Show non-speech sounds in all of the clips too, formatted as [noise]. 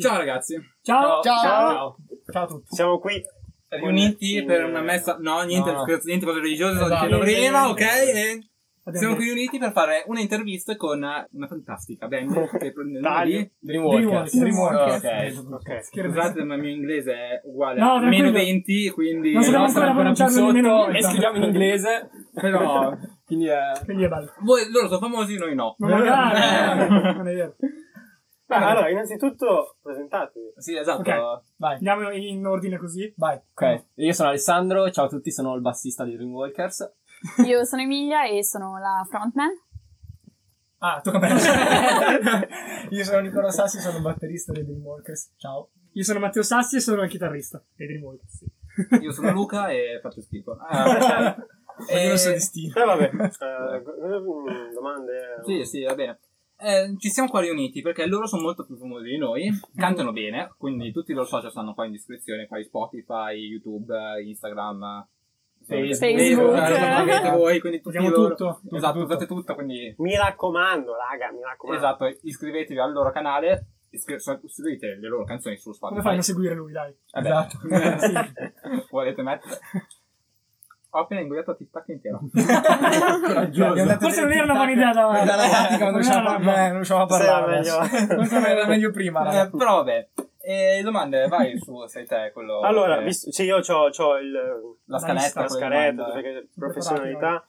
Ciao ragazzi, Ciao. Ciao. Ciao. Ciao a tutti. Siamo qui riuniti per una messa, no niente, No. scherzo, niente cose religiose, sto Esatto. dicendo prima, ok? Niente. E Abbiamo siamo qui riuniti per fare un'intervista con una fantastica band che prende [laughs] di... Dreamworkers. Dreamworkers. Ok. Ok. Scusate, ma il mio inglese è uguale No, a meno 20, quindi... Non sappiamo No, ancora ancora più pronunciarlo nemmeno sotto, noi. e scriviamo in inglese, però... [laughs] Quindi è... Quindi è bello. Voi, loro sono famosi, noi no. Ma magari. non è vero. [laughs] Beh, allora, innanzitutto presentatevi. Sì, esatto. Ok. Vai. Andiamo in ordine così. Vai. Ok. Io sono Alessandro, ciao a tutti, sono il bassista di Dreamwalkers. [laughs] Io sono Emilia e sono la frontman. Ah, tocca a me. [laughs] Io sono Nicola Sassi, sono il batterista dei Dreamwalkers. Ciao. Io sono Matteo Sassi e sono il chitarrista dei Dreamworkers. Sì. Io sono Luca e faccio schifo. [laughs] Ah, Ognuno il suo e... destino. Eh, vabbè. Eh, mm, domande? Sì, sì, va bene. Eh, ci siamo qua riuniti perché loro sono molto più famosi di noi, cantano bene, quindi tutti i loro social stanno qua in descrizione, qua in Spotify, YouTube, Instagram, Facebook. Facebook. eh, [laughs] voi, quindi tutti loro. tutto, tutto, esatto, tutto. fate tutto, quindi Mi raccomando, raga, mi raccomando. esatto, iscrivetevi al loro canale, iscri- seguite le loro canzoni su Spotify. Come fai a seguire lui, dai? Vabbè. Esatto. [laughs] Sì. Volete mettere? Ho appena ingoiato Tic Tac intero. [laughs] Coraggioso. Forse non era una buona idea da... Dalla non riusciamo a parlare. Sì, meglio. Forse era meglio prima. Eh, però vabbè. E domande, vai su, sei te quello. [laughs] Allora, che- visto, sì, io ho il, la scaletta, la scaletta, tutte le professionalità.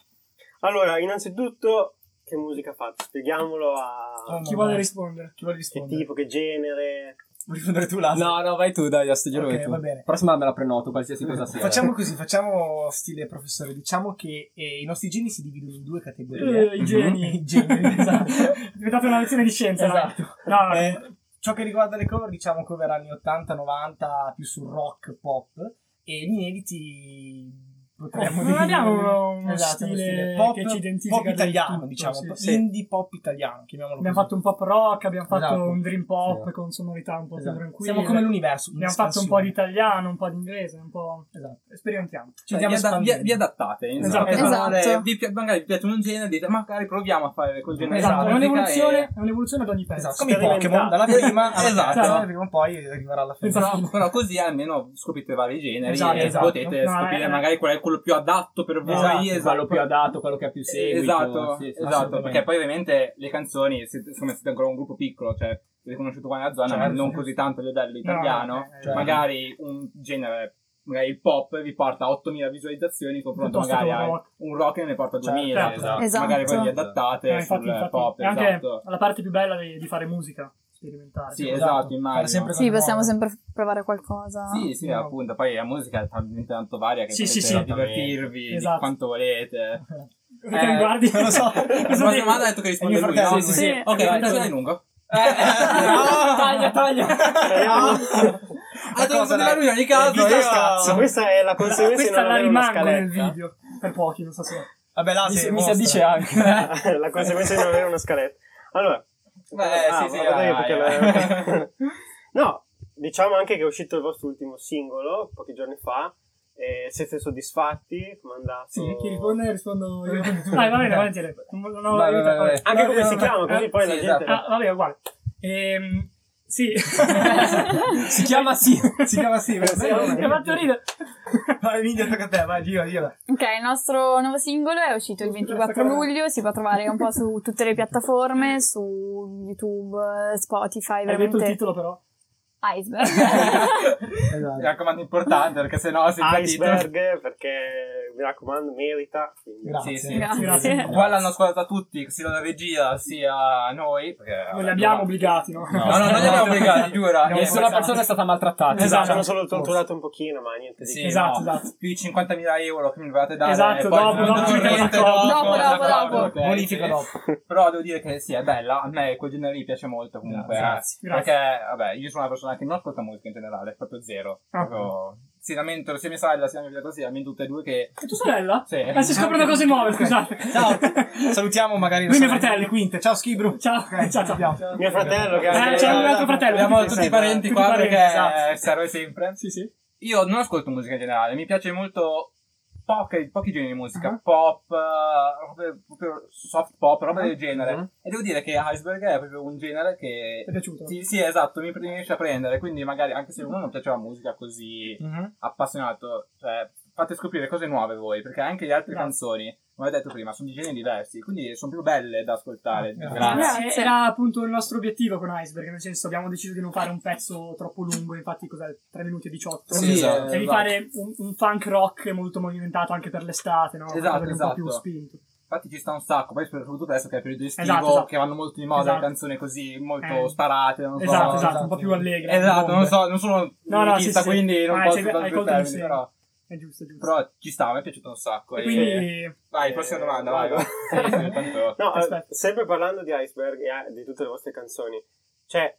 Allora, innanzitutto, che musica fate? Spieghiamolo a Chi vuole rispondere? Chi vuole che rispondere? tipo, che genere. Vuoi rispondere tu, Lasso? No, no, vai tu, dai, a sto giro Ok, vai tu. va bene. Prossima me la prenoto, qualsiasi cosa sia. Facciamo così, facciamo stile professore. Diciamo che eh, i nostri geni si dividono in due categorie. Eh, I geni. I geni, [laughs] esatto. È diventata una lezione di scienza. Esatto. No, no, Eh, ciò che riguarda le cover, diciamo cover anni 80-90, più sul rock pop, e gli inediti potremmo Non abbiamo uno- uno Esatto, stile pop, che ci identifica pop italiano, tutto, diciamo, sì, indie pop italiano, chiamiamolo Abbiamo così. fatto un pop rock, abbiamo fatto Esatto. un dream pop Sì. con sonorità un po' Esatto. più tranquille. Siamo come l'universo. Abbiamo fatto un po' di italiano, un po' di inglese, un po'... Esatto. Sperimentiamo. Ci Cioè, andiamo vi, ada- vi- espandendo. vi adattate in Esatto. parole, Esatto. vi pi- magari vi piace un genere dite magari proviamo a fare quel genere Esatto, è un'evoluzione, e- è un'evoluzione ad ogni pezzo. Esatto, come. Pokémon, dalla prima [laughs] alla Esatto. prima o poi arriverà alla fine. Esatto. però così almeno scoprite vari generi Esatto, e esatto. potete scoprire eh, magari qual è quello più adatto per voi Esatto, esatto. quello più adatto, quello che ha più seguito. esatto, sì, sì, esatto, perché poi ovviamente le canzoni siete, siccome siete ancora un gruppo piccolo cioè avete conosciuto qua nella zona Certo. ma non così tanto a livello italiano No, eh, Certo. magari un genere magari il pop vi porta 8000 visualizzazioni confronto Piuttosto magari a rock. un rock che ne porta Certo. 2000 Esatto. Esatto. magari poi vi adattate Eh, infatti, sul infatti, pop è anche esatto la parte più bella di, di fare musica, sperimentare. sì esatto, Fare immagino sempre Sì, possiamo nuove. sempre provare qualcosa. sì, sì, No. appunto, poi la musica è talmente tanto varia che Sì, potete sì, sì. divertirvi Esatto. di quanto volete. [laughs] Perché Eh, mi guardi? non lo so. [laughs] Cosa La prossima dico? domanda ha detto che risponde È lui, fratello, no? sì, sì. Ok, Sì. fantasia di lungo. [laughs] taglia, taglia. Ah, devo cosa, dai? lui in ogni caso. Vita io- scazzo. Questa è la conseguenza di Questa non la avere una rimango nel scaletta. video. Per pochi, non so se... Vabbè, là Mi, si addice anche. la conseguenza di non avere una scaletta. Allora, Beh, ah, sì, sì, [laughs] no, diciamo anche che è uscito il vostro ultimo singolo pochi giorni fa. E siete soddisfatti? Come è andato? Sì, chi risponde rispondo io. [laughs] Vai, va bene, vai. Anche come si chiama, così poi la esatto. gente. Ah, vabbè, uguale. Ehm, sì. [laughs] Si chiama sì. Si chiama sì, mi ha fatto ridere. [laughs] Vai, Minchia, tocca a te, vai, gira, gira. Ok, il nostro nuovo singolo è uscito il 24 luglio, si può trovare un po' su tutte le piattaforme, su YouTube, Spotify, Hai detto il veramente titolo però. Iceberg. [laughs] Mi raccomando, importante perché sennò si Iceberg, perché mi raccomando, merita. quindi- Grazie. Sì, sì. Grazie. Grazie. Qua l'hanno ascoltata tutti, sia la regia sia noi. Perché, Non li abbiamo obbligati, no? No, no, non li abbiamo obbligati, giura. Abbiamo Eh, Nessuna persona è stata maltrattata. Esatto, Esatto. hanno solo torturato un pochino, ma niente di Sì, che. Esatto, no, esatto. Più di 50.000 euro che mi dovete dare. Esatto, poi dopo, non dopo mettiamo d'accordo. Dopo, dopo, dopo. ok, Bonifica dopo. Però devo dire che sì, è bella. A me quel genere lì piace molto comunque. Grazie, eh. grazie. Perché, vabbè, io sono una persona che non ascolta musica in generale, proprio zero. Ah. Proprio, si lamentano sia mia sorella sia mia figlia così, almeno tutte e due che... E tua sorella? Sì. Eh, si scoprono cose nuove, scusate. [laughs] Ciao, salutiamo magari Lui mio le fratello. quinte. Ciao, Schibru. Ciao, ciao, ciao. Mio fratello che Eh, anche- c'è un altro fratello. Abbiamo tutti- i parenti tutti qua parenti, perché esatto. serve sempre. Sì, sì. Io non ascolto musica in generale, mi piace molto poche- pochi generi di musica, Ah. pop, eh, robe- proprio soft pop, roba Ah. del genere. Mhm. E devo dire che Iceberg è proprio un genere che... Ti è piaciuto? Sì, sì, esatto, mi, riesce a prendere, quindi magari anche se uno non piaceva musica così Mhm. appassionato, cioè fate scoprire cose nuove voi, perché anche le altre Grazie. canzoni, come ho detto prima, sono di generi diversi, quindi sono più belle da ascoltare. Grazie. Grazie. Eh, Era appunto il nostro obiettivo con Iceberg, nel senso abbiamo deciso di non fare un pezzo troppo lungo, infatti cos'è? 3 minuti e 18. Sì, esatto. E di fare un, un funk rock molto movimentato anche per l'estate, no? Esatto, di Un esatto. po' più spinto. Infatti ci sta un sacco, poi soprattutto adesso che è il periodo estivo, Esatto, esatto. che vanno molto di moda Esatto. le canzoni così molto Eh. sparate, non so. Esatto, esatto, esatto. un po' più allegre. Esatto, non so, non sono un No, no, sì, sì. quindi non Ah, posso hai- colto il termini, segno. però, È giusto, è giusto. però ci sta, mi è piaciuto un sacco. e e- quindi... Vai, prossima Eh, domanda, vado. vai. Sì, sì, tanto... No, eh, Aspetta. sempre parlando di Iceberg e eh, di tutte le vostre canzoni, cioè,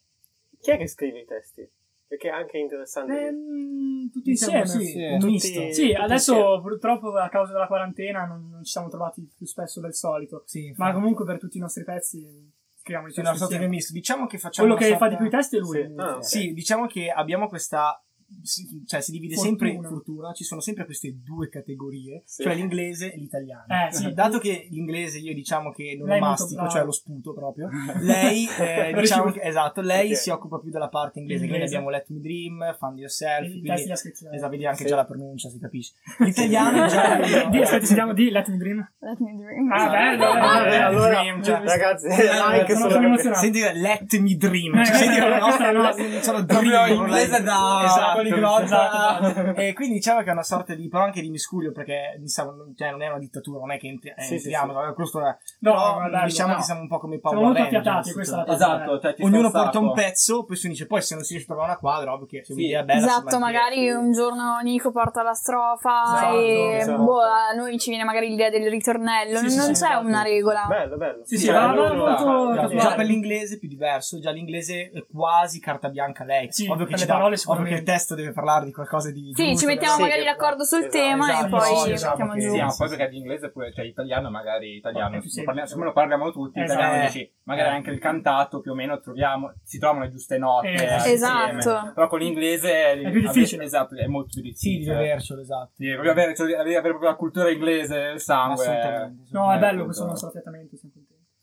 chi è che scrive i testi? Perché è anche interessante. Ehm, tutti insieme, sì, sì. un Tutti- misto. Sì, tutti adesso insieme. purtroppo a causa della quarantena non, non ci siamo trovati più spesso del solito. Sì, Ma comunque per tutti i nostri pezzi scriviamo i Sì, testi una sorta di insieme. misto. Diciamo che facciamo Quello che fa sorta- di più i testi è lui. Sì. Ah, ok. Sì, diciamo che abbiamo questa. Si- Cioè, si divide Fortuna. sempre in fortuna, ci sono sempre queste due categorie, Sì. cioè l'inglese e l'italiano. Eh, sì. Dato che l'inglese io diciamo che non Lei lo mastico, cioè lo sputo proprio, [laughs] lei eh, diciamo che, esatto, lei Ok. si occupa più della parte inglese, quindi Inglese. abbiamo Let Me Dream, Find Yourself, quindi esatto, vedi anche Sì. già la pronuncia, si capisce. [laughs] L'italiano già [laughs] Eh, di, aspetta, ci diamo di Let Me Dream. Let me dream. Ah, bello, bello, Eh, bello. allora, Dream, cioè, ragazzi, Eh, like sono solo emozionato. Senti, let me dream. Eh, Cioè, senti, sono Proprio dream, inglese vorrei- da esatto, poliglotta. esatto. E quindi diciamo che è una sorta di, però anche di miscuglio, perché diciamo, non- cioè, non è una dittatura, non è che entri- eh, Sì, sì, entriamo, sì. vabbè, questo è, No, ma bello, diciamo no. che siamo un po' come Siamo Power molto Rangers, affiatati, questa è la cioè, Esatto, cioè, Ognuno un porta un pezzo, poi si unisce, poi se non si riesce a trovare una quadra, ovvio che se Sì. è bella si Esatto, magari un giorno Nico porta la strofa Esatto, e esatto. boh, a noi ci viene magari l'idea del ritornello. Sì, sì, non sì, c'è esatto. una regola. Bello, bello. Sì, sì, Cioè, molto- Già- per l'inglese è più diverso, già l'inglese è quasi carta bianca lei. Sì, ovvio che le parole ovvio che sicuramente. il testo deve parlare di qualcosa di Sì, giusto, ci mettiamo Sì, magari che- d'accordo sul esatto, tema esatto, e poi sì, ci diciamo che- giù. Sì, ma Sì, poi sì. perché l'inglese pure, cioè italiano magari italiano, È più siccome semplice. siccome lo parliamo tutti, Esatto. italiano dici, magari Eh. anche il cantato più o meno troviamo, si trovano le giuste note Eh, anche Esatto. insieme. Però con l'inglese È più difficile. Esatto, è molto più Sì, difficile. devi avercelo, esatto. Devi avere, cioè, devi avere proprio la cultura inglese nel sangue. Assolutamente. No, è Eh, bello questo nostro affiatamento. contenti.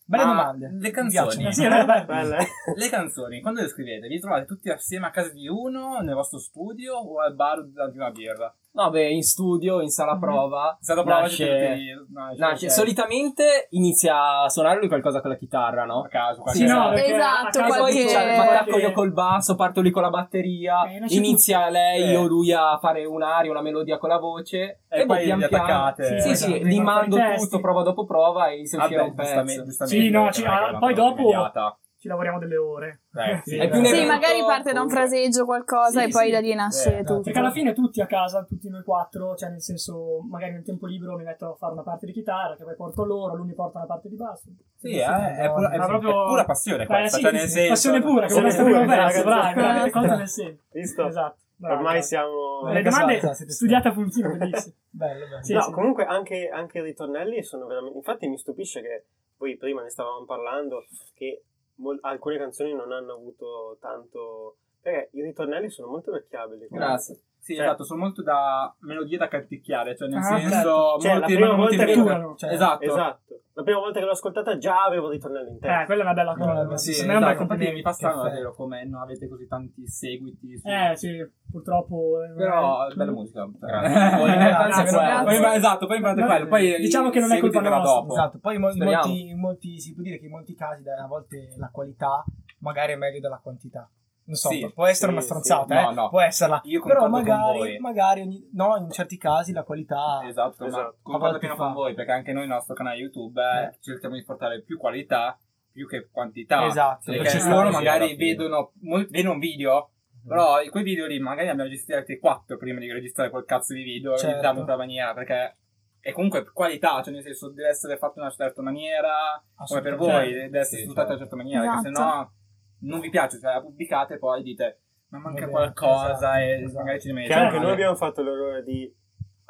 Belle Ma domande. le canzoni? [laughs] sì. Belle. Le canzoni, quando le scrivete, vi trovate tutti assieme a casa di uno, nel vostro studio o al bar a una birra? No, beh, in studio, in sala Mhm. prova. È stata prova nasce- tutti nasce- nasce- ok. solitamente inizia a suonare lui qualcosa con la chitarra, no? a caso. Sì, no, perché Esatto, poi qualche- cioè, qualche- attacco io col basso, parto lì con la batteria, Eh, inizia lei Eh. o lui a fare un'aria, una melodia con la voce E e, poi poi pian piano attaccate. Sì, Sì, sì, esatto, li vengono mando fuori i testi. tutto prova dopo prova e inizia a uscire Vabbè, un giustamente, pezzo. giustamente. Sì, no, ah, poi dopo- immediata. Ci lavoriamo delle ore. Eh, [laughs] sì. È un Sì, magari parte da un fraseggio qualcosa Sì, e poi sì. da lì nasce Eh, tutto. Perché alla fine tutti a casa, tutti noi quattro, cioè nel senso, magari nel tempo libero mi metto a fare una parte di chitarra, che poi porto loro, lui mi porta una parte di basso. Sì, eh, è, pura, è, proprio- è pura passione Eh, questa, sì, cioè nel sì, senso... Passione pura, che Passione vuole essere un pura, verso, ragazzi. bravi, bravi, le cose nel senso. Visto? Esatto. bravo, Ormai bravo. siamo... Le domande siete studiate a puntino, bellissime. [laughs] Bello, bello. Sì, no, sì. comunque anche, anche i ritornelli sono veramente... Infatti mi stupisce che poi prima ne stavamo parlando che mol- alcune canzoni non hanno avuto tanto... Perché i ritornelli sono molto vecchiabili. Grazie. Sì, Cioè- esatto, sono molto da melodie da canticchiare, cioè nel Ah, senso... certo. Cioè, la molti, prima molti volta che- ritmi- cioè, esatto. Esatto. La prima volta che l'ho ascoltata già avevo il ritornello in Eh, testa. quella è una bella cosa. No, Sì, è esatto, infatti complimento. mi fa strano davvero come non avete così tanti seguiti su... Eh, sì, purtroppo... eh, Però eh, bella musica. [laughs] Grazie. Poi l'importanza è Grazie, quello. grazie. Poi- Esatto, poi imparate quello. Poi diciamo che non è colpa nostra. dopo. Esatto, poi in molti- si può dire che in molti casi a volte la qualità magari è meglio della quantità. Non so, Sì, può essere sì, una sì. stronzata, No, eh? no. può esserla. Io Però magari, magari ogni- no, in certi casi la qualità Esatto, Esatto. ma concordo pieno fa. con voi perché anche noi nel nostro canale YouTube eh, cerchiamo di portare più qualità più che quantità. Esatto, Perché perché loro magari sì, vedono, vedono un video, però in quei video lì magari abbiamo registrati quattro prima di registrare quel cazzo di video, Certo. editiamo in quella maniera perché è comunque qualità, cioè nel senso deve essere fatto in una certa maniera, come per voi, deve essere Sì, sfruttato in una certa maniera, perché Esatto. se no non vi piace, cioè la pubblicate e poi dite ma manca Vabbè, qualcosa esatto, e esatto. magari ci Che rimette. anche noi abbiamo fatto l'errore di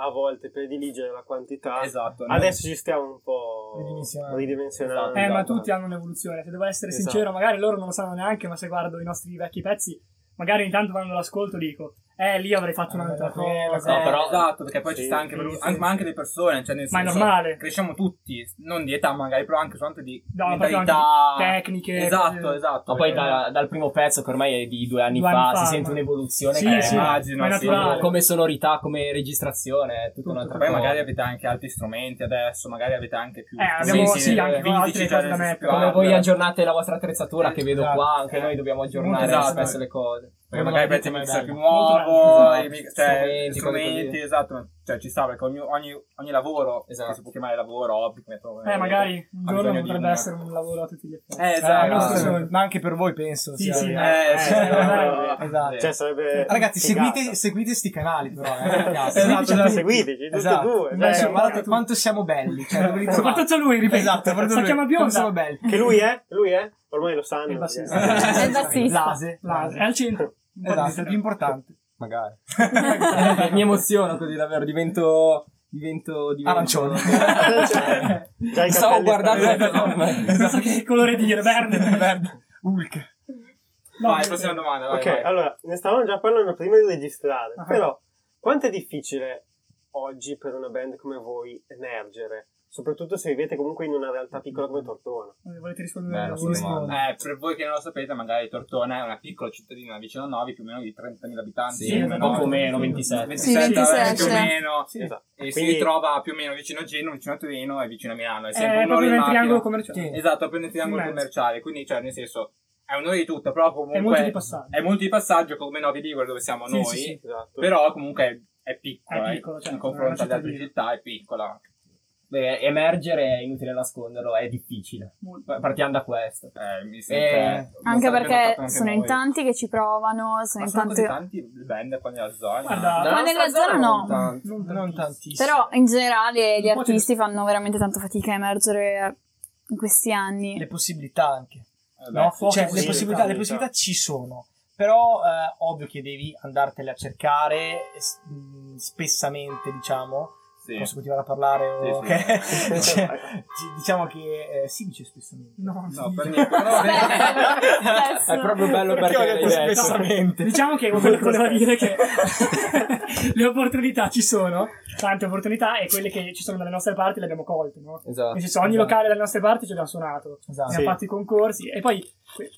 a volte prediligere la quantità. Esatto. noi- Adesso ci stiamo un po' Ridimensionando. ridimensionando. Eh, ma Esatto. tutti hanno un'evoluzione. Se devo essere Esatto. sincero, magari loro non lo sanno neanche, ma se guardo i nostri vecchi pezzi, magari intanto quando l'ascolto dico, Eh, lì avrei fatto Eh, un'altra cosa. No, però- esatto, perché poi Sì, ci sta anche, sì, per- sì, anche- sì. ma anche le persone, cioè nel Ma è senso, normale. cresciamo tutti, non di età magari, però anche soltanto di No, mentalità, tecniche, Esatto, esatto. Ma poi perché- da- dal primo pezzo, che ormai è di due anni, Due fa, anni fa, si sente ma- un'evoluzione Sì, che eh, sì, immagino, ma sì. come sonorità, come registrazione, è tutta Tutto. un'altra Poi cosa. magari avete anche altri strumenti adesso, magari avete anche più Eh, abbiamo- strumenti sì, anche altre cioè, cose da più Come voi aggiornate la vostra attrezzatura, che vedo qua, anche noi dobbiamo aggiornare spesso le cose. Perché magari avete mixer più nuovo, bello. i mix- cioè, Strumenti, esatto, cioè ci sta perché ogni, ogni, ogni lavoro, Esatto. che si può chiamare lavoro, hobby, come Eh, magari un giorno potrebbe un- essere un lavoro a tutti gli effetti. Eh, Eh, esatto. sì. ma anche per voi penso. Sì, sì, Eh, sì, [laughs] Eh, no, esatto. Cioè, sarebbe. Ragazzi, seguite, seguite sti canali, però. Eh, [laughs] Esatto, esatto, Seguiteci tutti. e Esatto. due. Cioè, guardate quanto siamo belli. Cioè, dove li trovate? Soprattutto lui, ripeto. Esatto, si si chiama Bionda. Siamo belli. Che lui è? Lui è? Ormai lo sanno. È il bassista. È il bassista. Lase. Lase, È al centro. Esatto, è più importante. Magari. [laughs] Mi emoziono così davvero, divento... Divento... divento... Arancione. [laughs] I Stavo guardando... [laughs] so che colore dire, verde. Verde. Hulk. No, Vai, eh, prossima domanda, vai, Ok, vai. allora, ne stavamo già parlando prima di registrare, Ah. però quanto è difficile oggi per una band come voi emergere? Soprattutto se vivete comunque in una realtà piccola come Tortona. Volete rispondere? Beh, a non voi? si domanda. Eh, per voi che non lo sapete, magari Tortona è una piccola cittadina vicino a Novi, più o meno di 30.000 abitanti. Sì, più o un meno. poco meno, 27. 27, Sì, 27, più o meno. Sì, esatto. E Quindi- si trova più o meno vicino a Genova, vicino a Torino e vicino a Milano. È È sempre un'ora proprio in macchina. triangolo commerciale. Sì. Esatto, proprio nel triangolo commerciale. Quindi, cioè, nel senso, è un'ora di tutto, però comunque... È molto di passaggio. È molto di passaggio come Novi Ligure dove siamo Sì, noi. sì, sì. Esatto. Però comunque è piccola. È eh. piccola, cioè, in una confronto alle altre città è piccola. Beh, emergere è inutile nasconderlo, è difficile. Molto. Partiamo da questo. Eh, mi Eh, non Anche perché anche sono in noi. tanti che ci provano, Ma sono in sono così tanti... tanti band qua nella zona. Guarda, Ma nella zona no. tanto. Non Non tantissimo. Però in generale gli artisti fanno veramente tanta fatica a emergere in questi anni. Le possibilità anche. Eh, beh, No? Cioè, le, possibilità, le possibilità ci sono. Però eh, ovvio che devi andartele a cercare spessamente, diciamo. Sì. Posso continuare a parlare? O... Sì, sì. ok? [laughs] Cioè, ci- diciamo che eh, si dice spessamente. No, No, per niente. però- Spesso. È proprio bello Perché perché ho detto spessamente? Diciamo che quello che volevo dire è che [laughs] le opportunità ci sono, tante opportunità, e quelle che ci sono dalle nostre parti le abbiamo colte, no? Esatto. Nel senso, ogni Esatto. locale dalle nostre parti ce l'ha suonato, Esatto. abbiamo Sì. fatto i concorsi, e poi,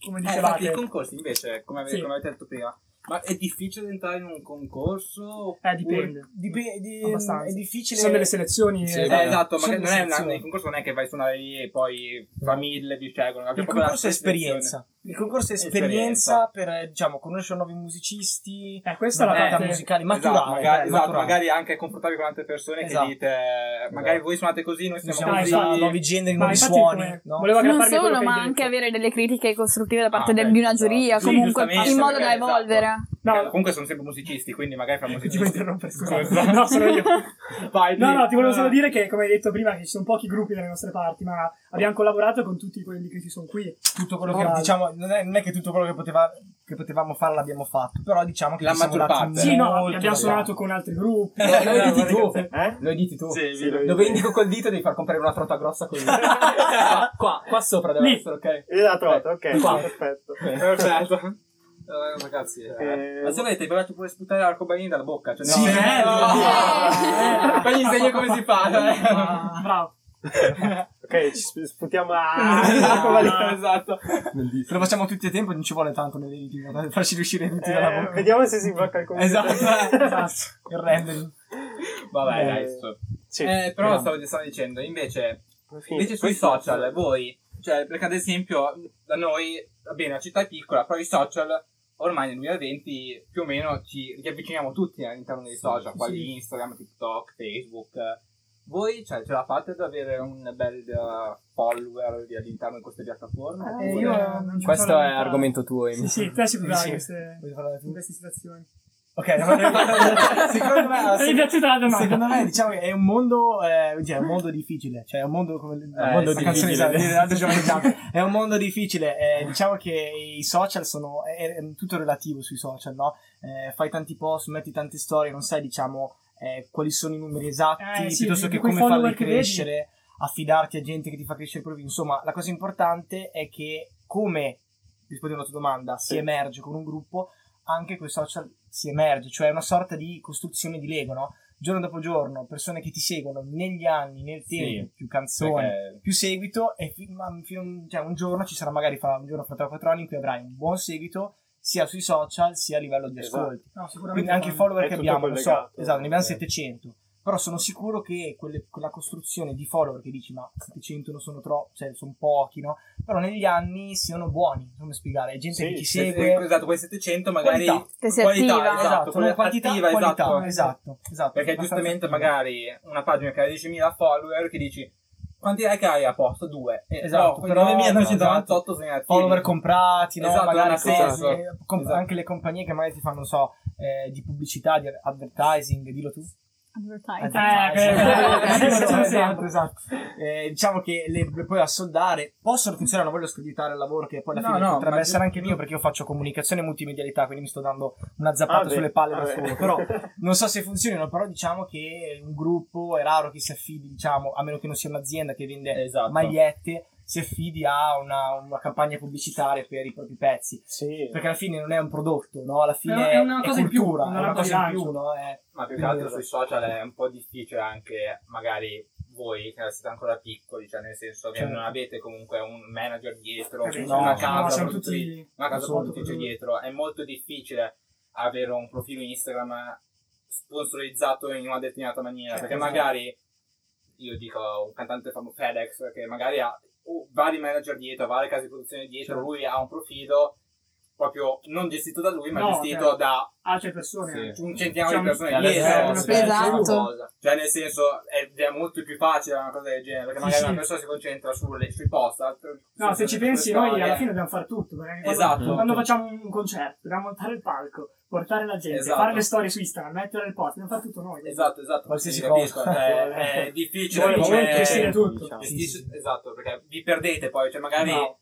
come Eh, dicevate, i concorsi invece, come, ave- Sì. come avete detto prima, ma è difficile entrare in un concorso? eh, dipende. Dip- di- Abbastanza. è Ci difficile. sono delle selezioni. Sì, eh, Eh, esatto, Sono magari non è una, il concorso non è che vai su una lì e poi fra mille vi scelgono. Il concorso è esperienza. Il concorso è esperienza per eh, diciamo, conoscere nuovi musicisti, Eh, questa è la parte- musicale, Esatto, maturare. magari, eh, esatto, maturare. magari anche confrontarvi con altre persone Esatto. che dite, eh, magari voi suonate così, noi siamo Ah, così. usati nuovi generi, nuovi suoni. come- no? volevo Non solo, ma anche avere delle critiche costruttive da parte Ah, del- beh, di una esatto. giuria, Sì, comunque in modo da esatto. evolvere. No, comunque sono sempre musicisti, quindi magari fra [laughs] ti musicisti. vuoi interrompere, scusa. [laughs] No, sono io. [laughs] Vai, No, no, ti volevo solo dire che, come hai detto prima, che ci sono pochi gruppi dalle nostre parti, ma abbiamo collaborato con tutti quelli che ci sono qui. tutto quello No, che dai. Non è, non è che tutto quello che, poteva- che potevamo fare l'abbiamo fatto però diciamo che La maggior parte. Sì, no, abbiamo da suonato con altri gruppi. Lo, lo [laughs] editi tu. Eh? Lo editi tu. Sì, Sì, lo- Dove indico col dito devi far comprare una trota grossa così. [laughs] qua, qua, qua sopra deve Lì. essere, ok? Io la trovo, ok, Qua. perfetto. Perfetto. Eh, ragazzi, eh. Eh, ma se volete, provate pure a sputare l'arcobaleno dalla bocca. Cioè, Sì, no, bello. Eh, Poi gli insegno come si fa. Bravo. [laughs] Ok, ci sp- sputiamo a... [laughs] [laughs] Ah, esatto. se lo facciamo tutti a tempo non ci vuole tanto nell'editing per farci riuscire tutti dalla Eh, bocca. vediamo se si blocca il computer. esatto esatto. Il rendering. Vabbè, Eh, dai. sto- Sì, Eh, però stavo, stavo dicendo, invece, invece sui social, voi, cioè, perché ad esempio, da noi, va bene, la città è piccola, però i social, ormai nel 2020, più o meno ci riavviciniamo tutti all'interno dei social, quali Instagram, TikTok, Facebook. Voi, cioè, ce la fate ad avere un bel uh, follower di- all'interno di queste piattaforme? Eh, Oppure- io non ci Questo è argomento tuo, Amy. Sì, sì, te si può Sì. in queste, in queste situazioni. ok secondo me è piaciuta la domanda. Secondo me, diciamo che è un mondo, eh, cioè, è un mondo difficile, cioè è un mondo come un Eh, mondo sì, canzoni difficile. Bianco. È un mondo difficile, eh, diciamo che i social sono, è, è tutto relativo sui social, no? Eh, fai tanti post, metti tante storie, non sai, diciamo, eh, quali sono i numeri esatti, Eh, sì, piuttosto che come farli che vedi. crescere, affidarti a gente che ti fa crescere profilo. Insomma, la cosa importante è che come, rispondendo alla tua domanda, si Sì. emerge con un gruppo, anche quei social si emerge, cioè è una sorta di costruzione di Lego, no? Giorno dopo giorno, persone che ti seguono negli anni, nel Sì, tempo, più canzoni, Perché- più seguito e fi- ma fino a un, cioè un giorno ci sarà magari fra un giorno fra 3 o 4 anni in cui avrai un buon seguito sia sui social sia a livello di Esatto. ascolti. No, sicuramente Quindi anche i follower che abbiamo, non so, esatto, ne abbiamo Eh. 700. Però sono sicuro che quelle- quella costruzione di follower che dici ma 700 non sono troppo, cioè sono pochi, no? Però negli anni siano buoni, come spiegare, è gente Sì, che ti sì, segue. Esatto, quei 700 magari... Qualità. Qualità, attiva. esatto, Esatto, quella quantità, attiva, qualità, esatto. esatto, esatto. Perché giustamente attiva. magari una pagina che ha 10.000 follower che dici quanti like hai a posto? Due. Eh, Esatto, però, però- 9.998 sono inattivi. follower comprati, no? Esatto, magari non ha cose, senso. eh, com- Esatto. anche le compagnie che magari ti fanno, non so, eh, di pubblicità, di advertising, dillo tu. Advertising. Eh, esatto, eh, esatto, esatto. Eh, diciamo che le, le puoi assoldare possono funzionare, non voglio screditare il lavoro che poi alla No, fine no, potrebbe essere anche mio perché io faccio comunicazione e multimedialità, quindi mi sto dando una zappata Ah, beh, sulle palle da vabbè. solo, però [laughs] non so se funzionino, però diciamo che un gruppo è raro che si affidi, diciamo, a meno che non sia un'azienda che vende Esatto. magliette, si affidi a una, una campagna pubblicitaria per i propri pezzi. Sì. Perché alla fine non è un prodotto, no? Alla fine È una cosa in più, cultura, una è una rampa cosa in più, no? È- Ma più che altro sui social è un po' difficile anche magari voi che siete ancora piccoli, cioè nel senso che Certo. non avete comunque un manager dietro, Eh, no, una no, casa, produttrice- tutti una casa produttrice dietro. È molto difficile avere un profilo Instagram sponsorizzato in una determinata maniera, perché esatto. magari io dico un cantante famoso FedEx che magari ha vari manager dietro, varie case di produzione dietro, Certo. lui ha un profilo proprio non gestito da lui, ma No, gestito certo. da altre persone. Sì. un centinaio Diciamo, di persone e adesso dietro, è una cioè, di Esatto. cosa. Cioè, nel senso, è, è molto più facile una cosa del genere, perché magari sì. una persona si concentra sulle, sui post. altre- No, se ci pensi, noi alla fine dobbiamo fare tutto. quando- Esatto. Quando facciamo un concerto, dobbiamo montare il palco, portare la gente, Esatto. fare le storie su Instagram, mettere il post, dobbiamo fare tutto noi. Esatto, esatto. Qualsiasi sì, cosa. È, è difficile Voi come... voi gestire tutto. diciamo. Esatto, perché vi perdete poi, cioè magari... No.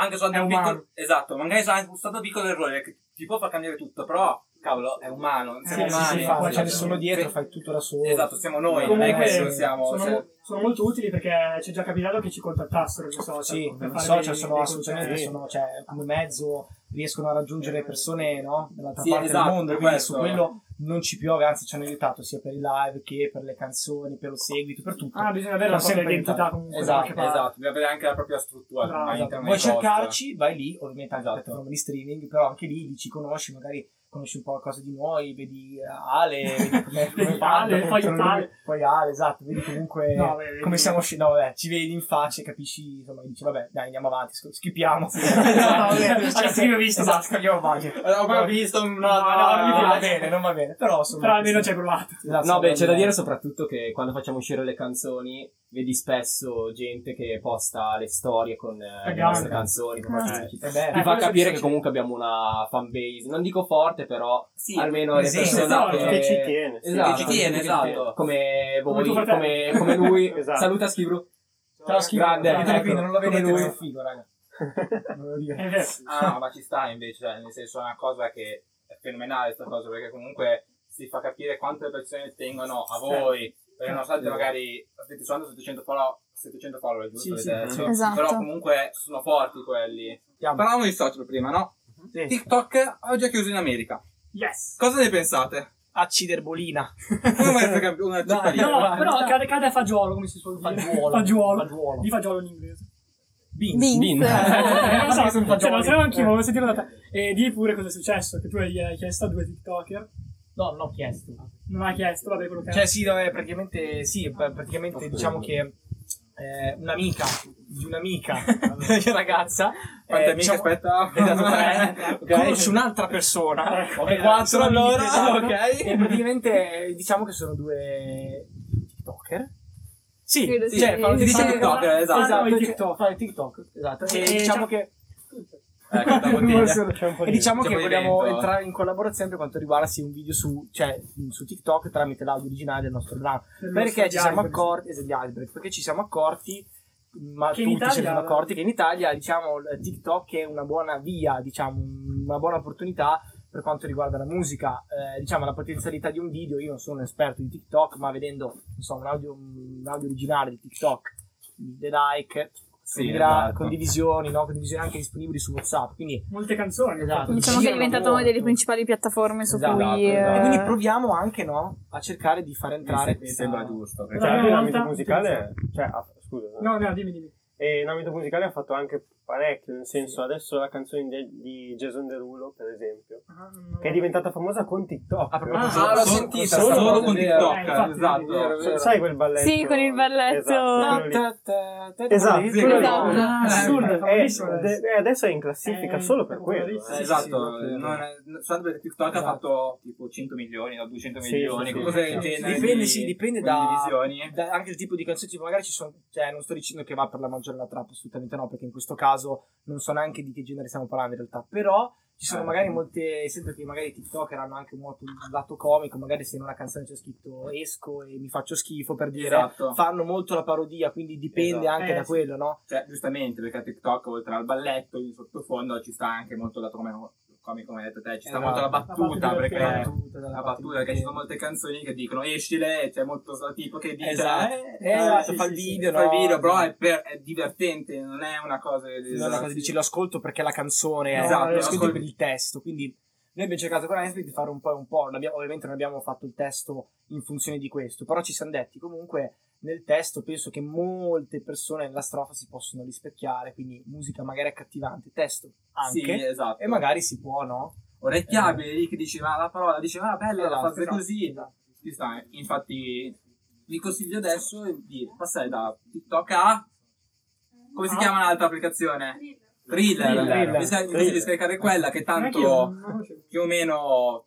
Anche se È un piccolo... Esatto, magari se anche un stato piccolo errore che ti può far cambiare tutto, però, cavolo, è umano. Sì, Siamo sì, umani. sì, fa- poi Esatto. c'è nessuno dietro, Sì. fai tutto da solo. Esatto, siamo noi, non è non siamo... sono, cioè- sono molto utili perché ci è già capitato che ci contattassero i social. Sì, i social sono dei assolutamente sono, cioè, come mezzo riescono a raggiungere persone no? dall'altra Sì, parte esatto, del mondo, quindi questo. su quello non ci piove, anzi ci hanno aiutato sia per i live che per le canzoni, per lo seguito, per tutto. Ah, bisogna avere la propria identità comunque. Esatto. Esatto, bisogna avere anche la propria struttura. Bravo, Esatto. Vuoi cercarci, vai lì, ovviamente anche Esatto. piattaforme di streaming, però anche lì ci conosci, magari conosci un po' cose di noi, vedi eh, Ale, vedi come, come [laughs] Ale, poi Ale. lui- poi Ale, esatto, vedi comunque No, beh, vedi- come siamo usciti, no vabbè, ci vedi in faccia capisci, insomma, dici vabbè, dai andiamo avanti, sch- schippiamo. Adesso che ho visto, esatto, basta. andiamo avanti. Ho proprio visto. No, no, non mi non va bene, non va bene, però insomma... Però almeno ci hai provato. Esatto, No, beh, c'è da dire soprattutto che quando facciamo uscire le canzoni, vedi spesso gente che posta le storie con eh, le nostre canzoni. con Ah. Eh beh, Ti Eh, fa quello capire che comunque abbiamo una fanbase, non dico forte, però Sì, almeno le persone esatto, che... che ci tiene. Esatto, Che ci tiene, esatto. Come Come voi, come, come lui. [laughs] Esatto. Saluta Schibru. Ciao, schifo, Grande, ecco. qui, non lo Come vedete, lui. è figo, raga. [laughs] Ah, no, ma ci sta invece, cioè, nel senso è una cosa che è fenomenale questa cosa, perché comunque si fa capire quante persone tengono a voi, perché nonostante magari avete soltanto 700 follower, 700 follower giusto? Sì, sì. Esatto. Però comunque sono forti quelli. Andiamo. Parlavamo di social prima, no? Sì. TikTok ha già chiuso in America. Yes. Cosa ne pensate? Acciderbolina. [laughs] Come mai è una? No, vai, però cade, cade a fagiolo, come si suol dire. Fagiolo. Fagiolo. Fagiolo. Di fagiolo in inglese. Beans. Beans. Beans. [laughs] Eh, non so, Perché sono cioè, non sapevo anch'io, volevo sentire da te. E di pure cosa è successo, che tu hai hai chiesto a due TikToker. No, non ho chiesto. Non hai chiesto, vabbè, quello che Cioè, sì, no, eh, praticamente, sì, pr- praticamente diciamo che eh, un'amica di un'amica di [laughs] [laughs] ragazza. Quante eh, amiche, diciamo- aspetta? [laughs] Esatto, eh, Ok. conosce un'altra persona. Ecco, Ok, quattro allora, esatto. ok. E praticamente eh, diciamo che sono due TikToker. Sì, sì. cioè, fanno Sì, TikTok, sì. TikToker, esatto. Fanno cioè, TikTok. fanno i TikTok, esatto. E, E diciamo che Ecco, da bottiglia. C'è un po' [laughs] e di- diciamo che vogliamo vento. entrare in collaborazione per quanto riguarda sì, un video su, cioè, su TikTok tramite l'audio originale del nostro brano. Perché ci siamo accorti, esatto, perché ci siamo accorti, ma Che in tutti ci Italia- siamo accorti che in Italia, diciamo, il TikTok è una buona via, diciamo, una buona opportunità per quanto riguarda la musica, eh, diciamo, la potenzialità di un video. Io non sono un esperto di TikTok, ma vedendo, so, un audio, un audio originale di TikTok, The Like, Sì, 2000 esatto. condivisioni, no? condivisioni anche disponibili su WhatsApp. Quindi, Molte canzoni. Esatto. Diciamo che è diventata una delle principali piattaforme su Esatto, cui... esatto. eh, e quindi proviamo anche no, a cercare di far entrare mi questa... sembra giusto. Perché volta- ambito musicale, cioè, ah, scusa, No, no, dimmi, dimmi. E in ambito musicale ha fatto anche parecchio, nel senso adesso la canzone di, di Jason Derulo, per esempio, Ah, non- che è diventata famosa con TikTok. Ah, Ah, solo- l'ho solo- sentita, solo, solo con TikTok, Eh, infatti, esatto. vero, vero. Sai quel balletto? Sì, con il balletto. Esatto, quello lì. Ta- ta- ta- Esatto, esatto. Ah, assurdo, Eh, famosissimo de- adesso. eh, adesso è in classifica Eh, solo per quello. eh. Eh, esatto, sì, non è, soltanto perché TikTok ha Esatto. fatto tipo 100 milioni o 200 Sì, milioni, qualcosa del genere. Dipende, di sì, dipende da, anche il tipo di canzone. Tipo, magari ci sono. Cioè, non sto dicendo che va per la maggiore la trap, assolutamente no, perché in questo caso non so neanche di che genere stiamo parlando in realtà. Però ci sono Eh. magari molte. Sento che magari i TikToker hanno anche un lato comico. Magari se in una canzone c'è scritto esco e mi faccio schifo per dire. Esatto. Fanno molto la parodia, quindi dipende Esatto. anche Eh, da sì. quello, no? Cioè, giustamente, perché a TikTok, oltre al balletto in sottofondo, ci sta anche molto lato come, come, hai detto te, ci sta Esatto. molto la La battuta, perché divertente. Battuta, la battuta, perché ci sono molte canzoni che dicono escile, c'è molto sto tipo che dice Esatto. eh, Esatto, sì, fa sì, il sì, video, fa il no? video, però è, per- è divertente, non è una cosa non è una cosa dici lo ascolto perché la canzone è Esatto, lo ascolti ascolti- per il testo quindi noi abbiamo cercato con Nesbitt di fare un po' e un po' non abbiamo- ovviamente non abbiamo fatto il testo in funzione di questo però ci siamo detti comunque nel testo penso che molte persone nella strofa si possono rispecchiare quindi musica magari accattivante testo anche Sì, esatto. e magari si può no? orecchiabile lì che diceva la parola, diceva ah, bella la Esatto, frase esatto, così. esatto. Ci sta, infatti vi consiglio adesso di passare da TikTok a come si Ah. chiama l'altra applicazione? Thriller. Thriller. Mi sa- mi consiglio di scaricare quella che tanto più o meno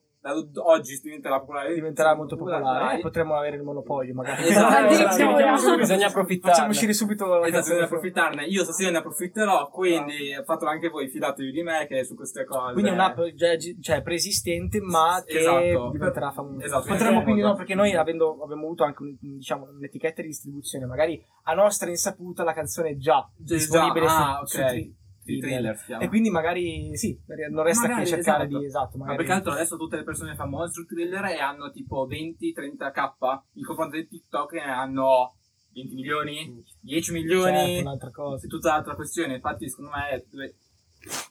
oggi diventerà popolare. diventerà molto popolare Dai. e potremo avere il monopolio magari Esatto. Addirittura. Bisogna approfittare. facciamo uscire subito Esatto, bisogna approfittarne. Io stasera ne approfitterò, quindi fatelo anche voi, fidatevi di me che su queste cose. Quindi è un'app già gi- cioè, preesistente, ma che Esatto. diventerà famosa. Esatto, Potremmo sì, quindi, no, perché noi avendo, abbiamo avuto anche un- diciamo, un'etichetta di distribuzione, magari a nostra insaputa la canzone è già Già- disponibile ah, su, ok. su Thriller chiama. E quindi magari sì, non resta Magari, che cercare esatto. di esatto, Ma magari perché altro adesso tutte le persone famose su Thriller e hanno tipo 20-30k in confronto di TikTok ne hanno 20 milioni, 10 milioni. certo, un'altra cosa. è tutta l'altra questione. Infatti, secondo me, è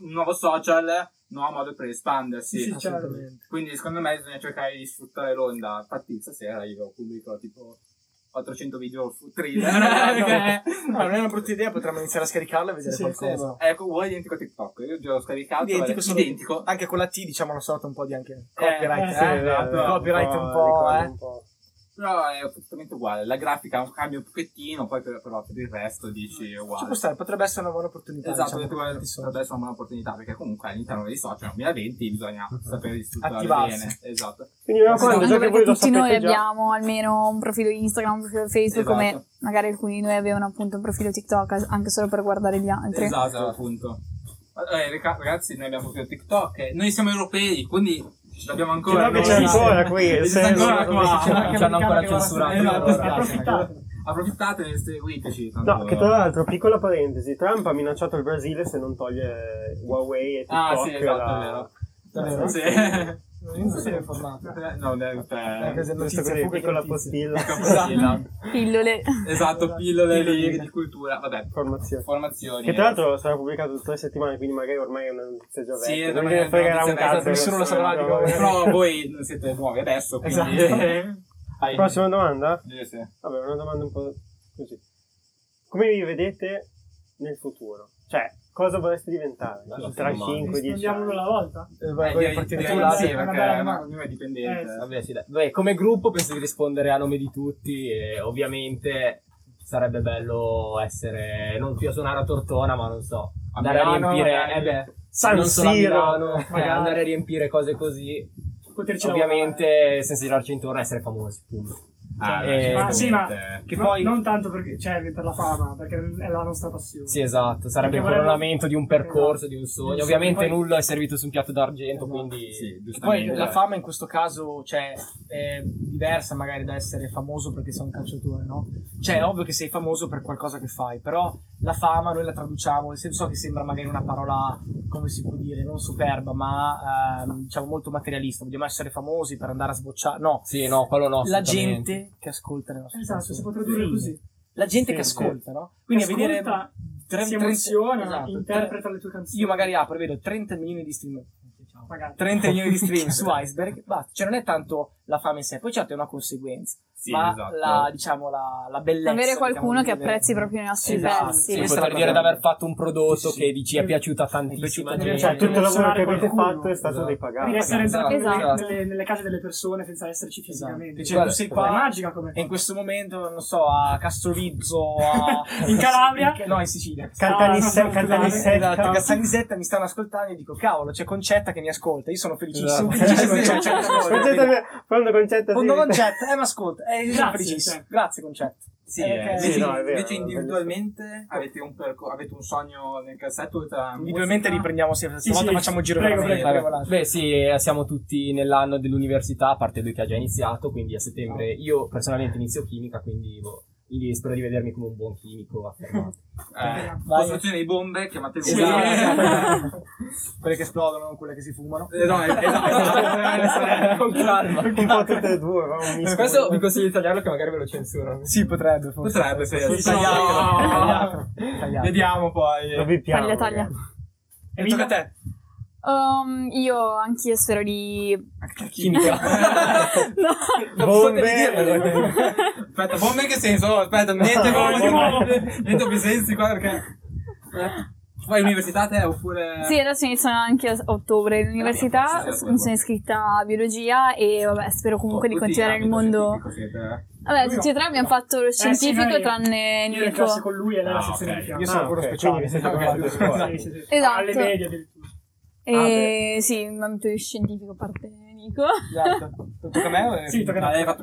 un nuovo social, un nuovo modo per espandersi. Sì, certo. Quindi, secondo me, bisogna cercare di sfruttare l'onda. Infatti, stasera io pubblico tipo 400 video Thriller. [laughs] No, non è una brutta idea, potremmo iniziare a scaricarla e vedere Sì, sì, qualcosa. Ecco, uguale identico a TikTok. Io già l'ho scaricato. Identico, solo- identico. Anche con la T, diciamo, una sorta un po' di anche copyright, eh, eh, sì, vero, copyright un po', ricorda eh. un po'. Però è assolutamente uguale. La grafica ha un pochettino, poi per, però per il resto dici è Ci uguale. può stare, potrebbe essere una buona opportunità. Esatto, diciamo, social. potrebbe essere una buona opportunità perché comunque all'interno dei social nel 2020 bisogna sapere sfruttare Attivarsi. bene. Esatto. Quindi raccomando, Anche già che perché voi lo tutti noi già, abbiamo almeno un profilo Instagram, un profilo Facebook, Esatto. come magari alcuni di noi avevano appunto un profilo TikTok anche solo per guardare gli altri. Esatto, appunto. Eh, raga- ragazzi, noi abbiamo proprio TikTok, eh, noi siamo europei, quindi ci abbiamo ancora. Che no c'è ancora qui, senso- ancora qua. C'è Ci hanno ancora censurato. piace, approfittate. E seguiteci. No, che tra l'altro, piccola parentesi, Trump ha minacciato il Brasile se non toglie Huawei e TikTok. Ah, sì, esatto, la- vero. Davvero? Sì. Non so se è informato. No, Eh, cioè, così- Questo Notizia, così, fuga di piccola notizie. postilla. Esatto, Pillole. esatto, pillole lì di cultura. Vabbè, Informazione. formazioni. Che tra l'altro sarà pubblicato tra tre settimane, quindi magari ormai è una notizia già Sì, vecchia. ormai non è ne fregherà una un cazzo. nessuno lo saprà di come- Però voi non siete nuovi adesso, quindi... Esatto. [laughs] Vai. [laughs] Prossima domanda? Sì, sì. Vabbè, una domanda un po' così. Come vi vedete nel futuro? Cioè, cosa vorreste diventare? Tra domanda. 5 10 Rispondiamo uno anni? alla volta. Eh, vai- Eh, vai partire tu, È dipendente. Eh, sì. Vabbè, sì, dai. Beh, come gruppo penso di rispondere a nome di tutti e ovviamente sarebbe bello essere, non più a suonare a Tortona, ma non so, A andare a Milano, riempire, magari. eh beh, San non solo a Milano, eh, magari. andare a riempire cose così, Poterci ovviamente senza girarci intorno essere famosi, punto. Ah, Eh, Ma sì, ma Che no- poi- non tanto perché, cioè, per la fama, perché è la nostra passione. Sì, esatto, sarebbe il Perché volevo- coronamento di un percorso, di un sogno. Esatto. Ovviamente Poi- nulla è servito su un piatto d'argento, Esatto. quindi Sì, Poi la fama in questo caso cioè, è diversa magari da essere famoso perché sei un calciatore, no? Cioè è ovvio che sei famoso per qualcosa che fai, però la fama noi la traduciamo, nel senso so che sembra magari una parola, come si può dire, non superba, ma ehm, diciamo molto materialista, vogliamo essere famosi per andare a sbocciare, no, Sì, no, quello no. la assolutamente. Gente che ascolta le nostre Esatto, canzoni. si può tradurre Fine. così. La gente Sì, che sì. ascolta, no? Quindi Che a vedere tre- si emoziona, esatto, interpreta le tue canzoni. Io magari apro e vedo 30 milioni di stream. Magari. 30 milioni di stream [laughs] su Iceberg, basta. Cioè, non è tanto la fame in sé, poi certo è una conseguenza. Sì, ma esatto. la, diciamo, la, la bellezza. Avere qualcuno diciamo, che di vedere- apprezzi proprio i nostri Esatto, pezzi. sì, poter dire di aver fatto un prodotto Sì, sì. che dici è piaciuta È tantissima piaciuta gente. Cioè, tutto il lavoro che avete qualcuno. fatto è stato Esatto. dei pagati. essere Esatto. entrato nelle, Esatto. nelle- nelle case delle persone senza esserci Esatto. fisicamente. Cioè, tu sei qua- è magica come E in questo momento, non so, a Castrorizzo, a... [laughs] In Calabria? No, in Sicilia. No, Cantanissetta. Esatto, Cassanisetta mi stanno ascoltando e dico, cavolo, c'è Concetta che mi ascolta, io sono felicissimo, Esatto. felicissimo che [laughs] Concetta mi quando Concetta Quando si- Concetta, eh, mi ascolta, eh, io sono Grazie, cioè. Grazie Concetta. Sì, Eh, eh, sì, no, è vero, invece è individualmente avete un, perco- avete un sogno nel cassetto tra Individualmente musica? riprendiamo sempre, Sì, stavolta sì, facciamo il giro prego, veramente, prego, prego, Beh sì, eh, siamo tutti nell'anno dell'università, a parte lui che ha già iniziato, quindi a settembre io personalmente inizio chimica, quindi, boh, quindi spero di vedermi come un buon chimico affermato. [laughs] Eh, costruzione di bombe, chiamate voi. Esatto. [laughs] quelle che esplodono, non quelle che si fumano. Eh, no, esatto. [laughs] Con calma. Un po' tutte e due, misto. Questo vi consiglio di tagliarlo che magari ve lo censurano. Sì, potrebbe, forse. Potrebbe, sì. Sì, Sì, tagliato, no. tagliato, tagliato. Vediamo poi. Lo bippiamo, Taglia, taglia. magari. E tocca a te. Um, io anch'io spero di... Chimica. [laughs] no. Bombe. Aspetta, bombe in che senso? Oh, Aspetta, niente No, bombe, di nuovo. niente bisensi qua perché... Eh. Fai università te oppure... Sì, adesso iniziano anche a ottobre l'università, Ah, sì, sì, sì, mi sono iscritta a biologia e vabbè, spero comunque di Tutti continuare nel ambito mondo... eh? Vabbè, tutti e tre abbiamo fatto lo sì, scientifico noi- tranne Io ero in Nico. classe con lui e lei la Ah, sezione di fianco. Io sono Ah, quello speciale. Sì, sì, sì. Esatto. Alle medie addirittura. E sì, in ambito scientifico a parte Nico. Esatto. Tocca a me? o- Sì, tocca a No, te. lei ha fatto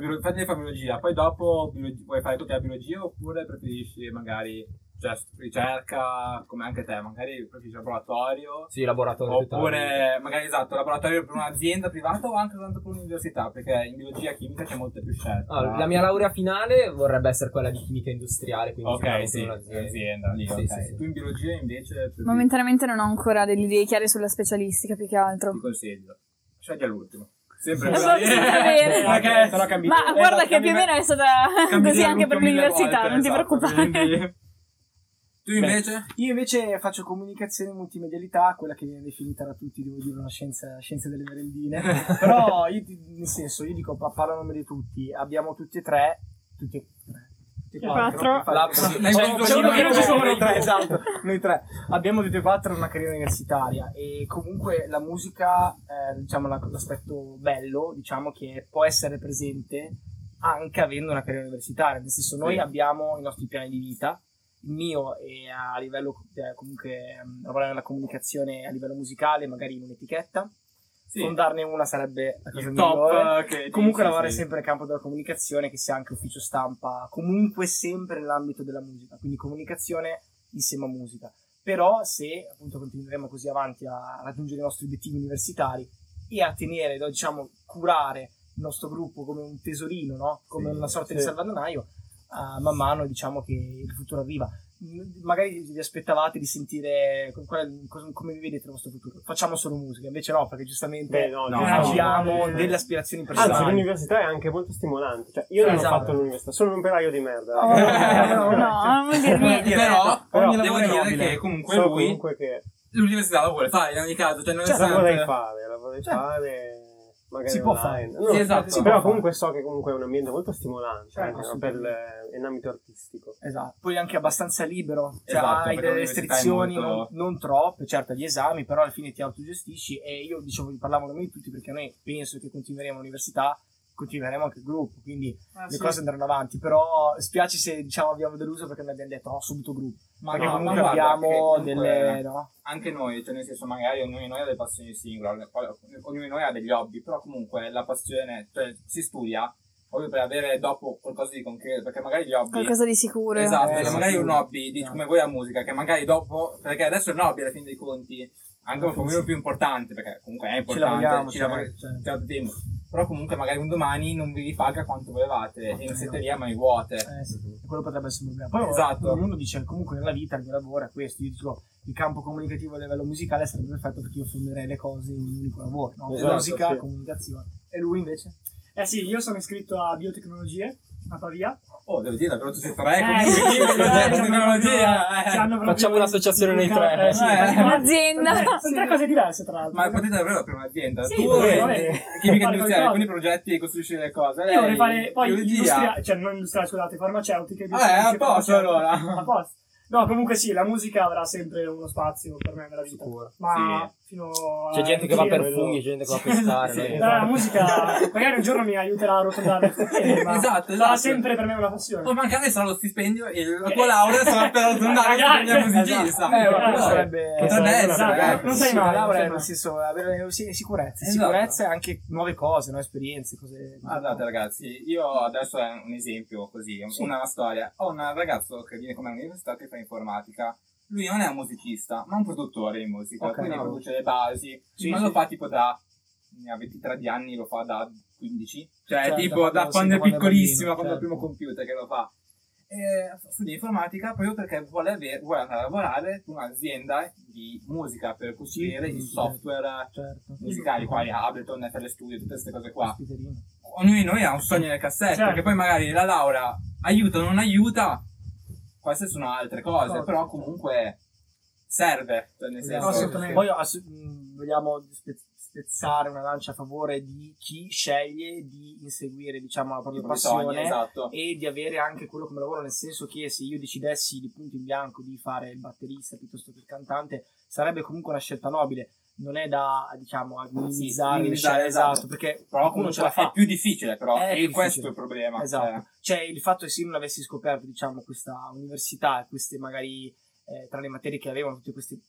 biologia, poi dopo biologia- vuoi fare tutta la biologia oppure preferisci magari cioè, ricerca come anche te, magari preferisci laboratorio Sì, laboratorio oppure magari esatto, laboratorio per un'azienda privata o anche tanto per un'università, perché in biologia chimica c'è molte più scelte. Ah, la mia laurea finale vorrebbe essere quella di chimica industriale, quindi Ok, sicuramente sì, un'azienda. un'azienda lì, Sì, ok. sì, sì. Tu in biologia invece Momentaneamente non ho ancora delle idee chiare sulla specialistica più che altro. ti consiglio. Scegli all'ultimo. Sempre così. vero. [laughs] Perché Però cambi- Ma eh, guarda che più o meno è stata così anche per l'università, volte, non ti esatto, preoccupare. Tu invece? Io invece faccio comunicazione e multimedialità, quella che viene definita da tutti, devo dire, una scienza, scienza delle merendine. [laughs] Però, io, nel senso, io dico, pa- parlo a nome di tutti, abbiamo tutti e tre, tutti e tre. E Quattro. [laughs] Esatto. Noi tre. Abbiamo tutti e quattro una carriera universitaria e comunque la musica, eh, diciamo la- l'aspetto bello, diciamo che può essere presente anche avendo una carriera universitaria. Nel senso, noi Sì. abbiamo i nostri piani di vita. Il mio è a livello eh, comunque ehm, lavorare nella comunicazione a livello musicale, magari in un'etichetta. Sì. Fondarne una sarebbe la cosa Il migliore. top Comunque lavorare sì. sempre nel campo della comunicazione, che sia anche ufficio stampa, comunque sempre nell'ambito della musica, quindi comunicazione insieme a musica. Però se appunto continueremo così avanti a raggiungere i nostri obiettivi universitari e a tenere, diciamo, curare il nostro gruppo come un tesorino, no? come Sì, una sorta di salvadanaio, ah, man mano diciamo che il futuro arriva. M- Magari vi aspettavate di sentire come vi vedete il vostro futuro. Facciamo solo musica, invece no, perché giustamente Beh, no, No, diciamo- abbiamo no. delle aspirazioni Anzi, personali. l'università è anche molto stimolante. Cioè, io non Esatto. ho fatto l'università, sono un operaio di merda. Oh, no, no, non dire niente. Però, Però devo dire nobile. che comunque so lui comunque che l'università la vuole fare in ogni caso, cioè non cioè, la vorrei fare, la vorrei Cioè, fare. Magari si può online. fare. No, Sì, esatto. sì, però comunque so che comunque è un ambiente molto stimolante Certo, anche, no, per l- in ambito artistico. Esatto, poi anche abbastanza libero, cioè Esatto, hai delle l'università restrizioni, molto- non, non troppe, certo gli esami, però alla fine ti autogestisci e io dicevo, parlavo da noi tutti perché noi penso che continueremo all'università, continueremo anche il gruppo, quindi Ah, le sì. cose andranno avanti, però spiace se diciamo abbiamo deluso perché non abbiamo detto no, subito gruppo, Ma perché no, comunque ma guarda abbiamo comunque delle... No? Anche noi, cioè nel senso magari ognuno di noi ha delle passioni singole, ognuno di noi ha degli hobby, però comunque la passione, cioè si studia proprio per avere dopo qualcosa di concreto, perché magari gli hobby... Qualcosa di sicuro. Esatto, Eh, sì, magari sì. un hobby di, Esatto. come voi la musica, che magari dopo, perché adesso è un hobby alla fine dei conti, anche un po' più importante, perché comunque è importante, lavoriamo, ci cioè, lavori- cioè. Però comunque magari un domani non vi ripaga quanto volevate e non siete lì a mani vuote. Eh, sì, quello potrebbe essere un problema. Poi Esatto. ognuno dice comunque nella vita il mio lavoro è questo. Io dico il campo comunicativo a livello musicale sarebbe perfetto perché io fonderei le cose in un unico lavoro, no? Esatto, musica, sì. comunicazione. E lui invece? Eh sì, io sono iscritto a biotecnologie a Pavia. Oh, devo dire, però tutti e tre, quindi, Facciamo un'associazione noi tre. Eh, Eh. Un'azienda. Sono tre- cose diverse, tra l'altro. Ma potete davvero aprire un'azienda? Sì, tu vabbè, eh, chimica industriale, alcuni progetti costruisci le cose. Io vorrei fare poi industria, cioè non industriale, scusate, farmaceutiche. Eh, a posto, allora. A posto. No, comunque sì, la musica avrà sempre uno spazio per me nella vita. Sicuro. Ma fino a... C'è gente che va per funghi, [laughs] c'è gente che va a pescare. Sì, Eh, La musica magari un giorno mi aiuterà a rotondare il quartiere, [laughs] ma Esatto, sarà esatto. sempre per me una passione. O magari sarà lo stipendio e la tua laurea sarà per andare a Magari, stipendio musicista. esatto. Eh, ma Eh, sarebbe... Potrebbe essere, esatto, eh. non sai mai, la laurea, nel senso, avere sicurezza, Esatto. sicurezza e anche nuove cose, nuove esperienze, cose... Guardate ragazzi, io adesso è un esempio così, Sì. una storia. Ho un ragazzo che viene con me all'università che fa informatica. Lui non è un musicista, ma un produttore di musica, Ok, quindi no. produce le basi. Sì, ma sì. lo fa tipo da ha 23 di anni, lo fa da 15. Cioè, Certo, tipo da quando è piccolissimo, bambino, quando è il certo. primo computer che lo fa. E studia informatica proprio perché vuole, avere, vuole andare a lavorare in un'azienda di musica per costruire Sì, i software Certo. musicali, quali Ableton, FL Studio, tutte queste cose qua ognuno di noi ha un sogno nel cassetto, Certo. perché poi magari la laurea aiuta o non aiuta, queste sono altre cose, Cose, però comunque serve, cioè nel senso Assolutamente. Poi ass- mh, vogliamo spe- spezzare una lancia a favore di chi sceglie di inseguire, diciamo, la propria passione esatto. e di avere anche quello come lavoro, nel senso che se io decidessi di punto in bianco di fare il batterista piuttosto che il cantante, sarebbe comunque una scelta nobile. Non è da, diciamo, a minimizzare, le minimizzare, scelte, esatto. esatto, perché Però qualcuno ce la è fa. più difficile, però, È e questo difficile. è il problema. Esatto. cioè. Cioè, il fatto che se io non avessi scoperto, diciamo, questa università e queste magari eh, tra le materie che avevano, tutte queste,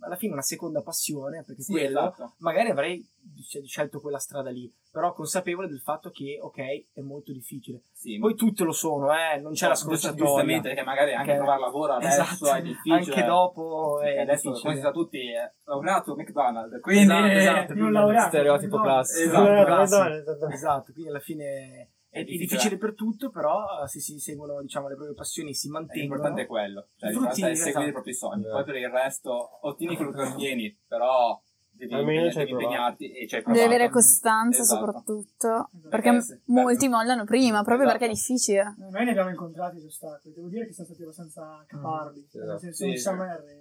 alla fine una seconda passione, perché Sì, quello, esatto. magari avrei dic- scelto quella strada lì, però consapevole del fatto che, ok, è molto difficile. Sì, Poi tutte lo sono, eh, non c'è la giusto- scorciatoia. giustamente, perché magari anche Che- trovare lavoro adesso Esatto, è difficile. anche dopo è adesso, come difficile. si sa tutti, è laureato McDonald's, quindi... Esatto, esatto. non laureato. Stereotipo no. classico. Esatto, Eh, esatto. Esatto, quindi alla fine è, È difficile. difficile per tutto, però se si seguono diciamo, le proprie passioni si mantengono. L'importante è quello, cioè I l'importante è seguire i esatto. propri sogni. Eh. Poi per il resto ottieni quello che ottieni, però devi, Almeno devi ci hai provato. impegnarti e ci hai Devi provato. avere costanza Esatto. soprattutto. Esatto. Perché Eh, certo. molti mollano prima, proprio Esatto. perché è difficile. Noi ne abbiamo incontrati gli ostacoli, devo dire che siamo stati abbastanza caparbi. Sì, nel senso, sì, sì.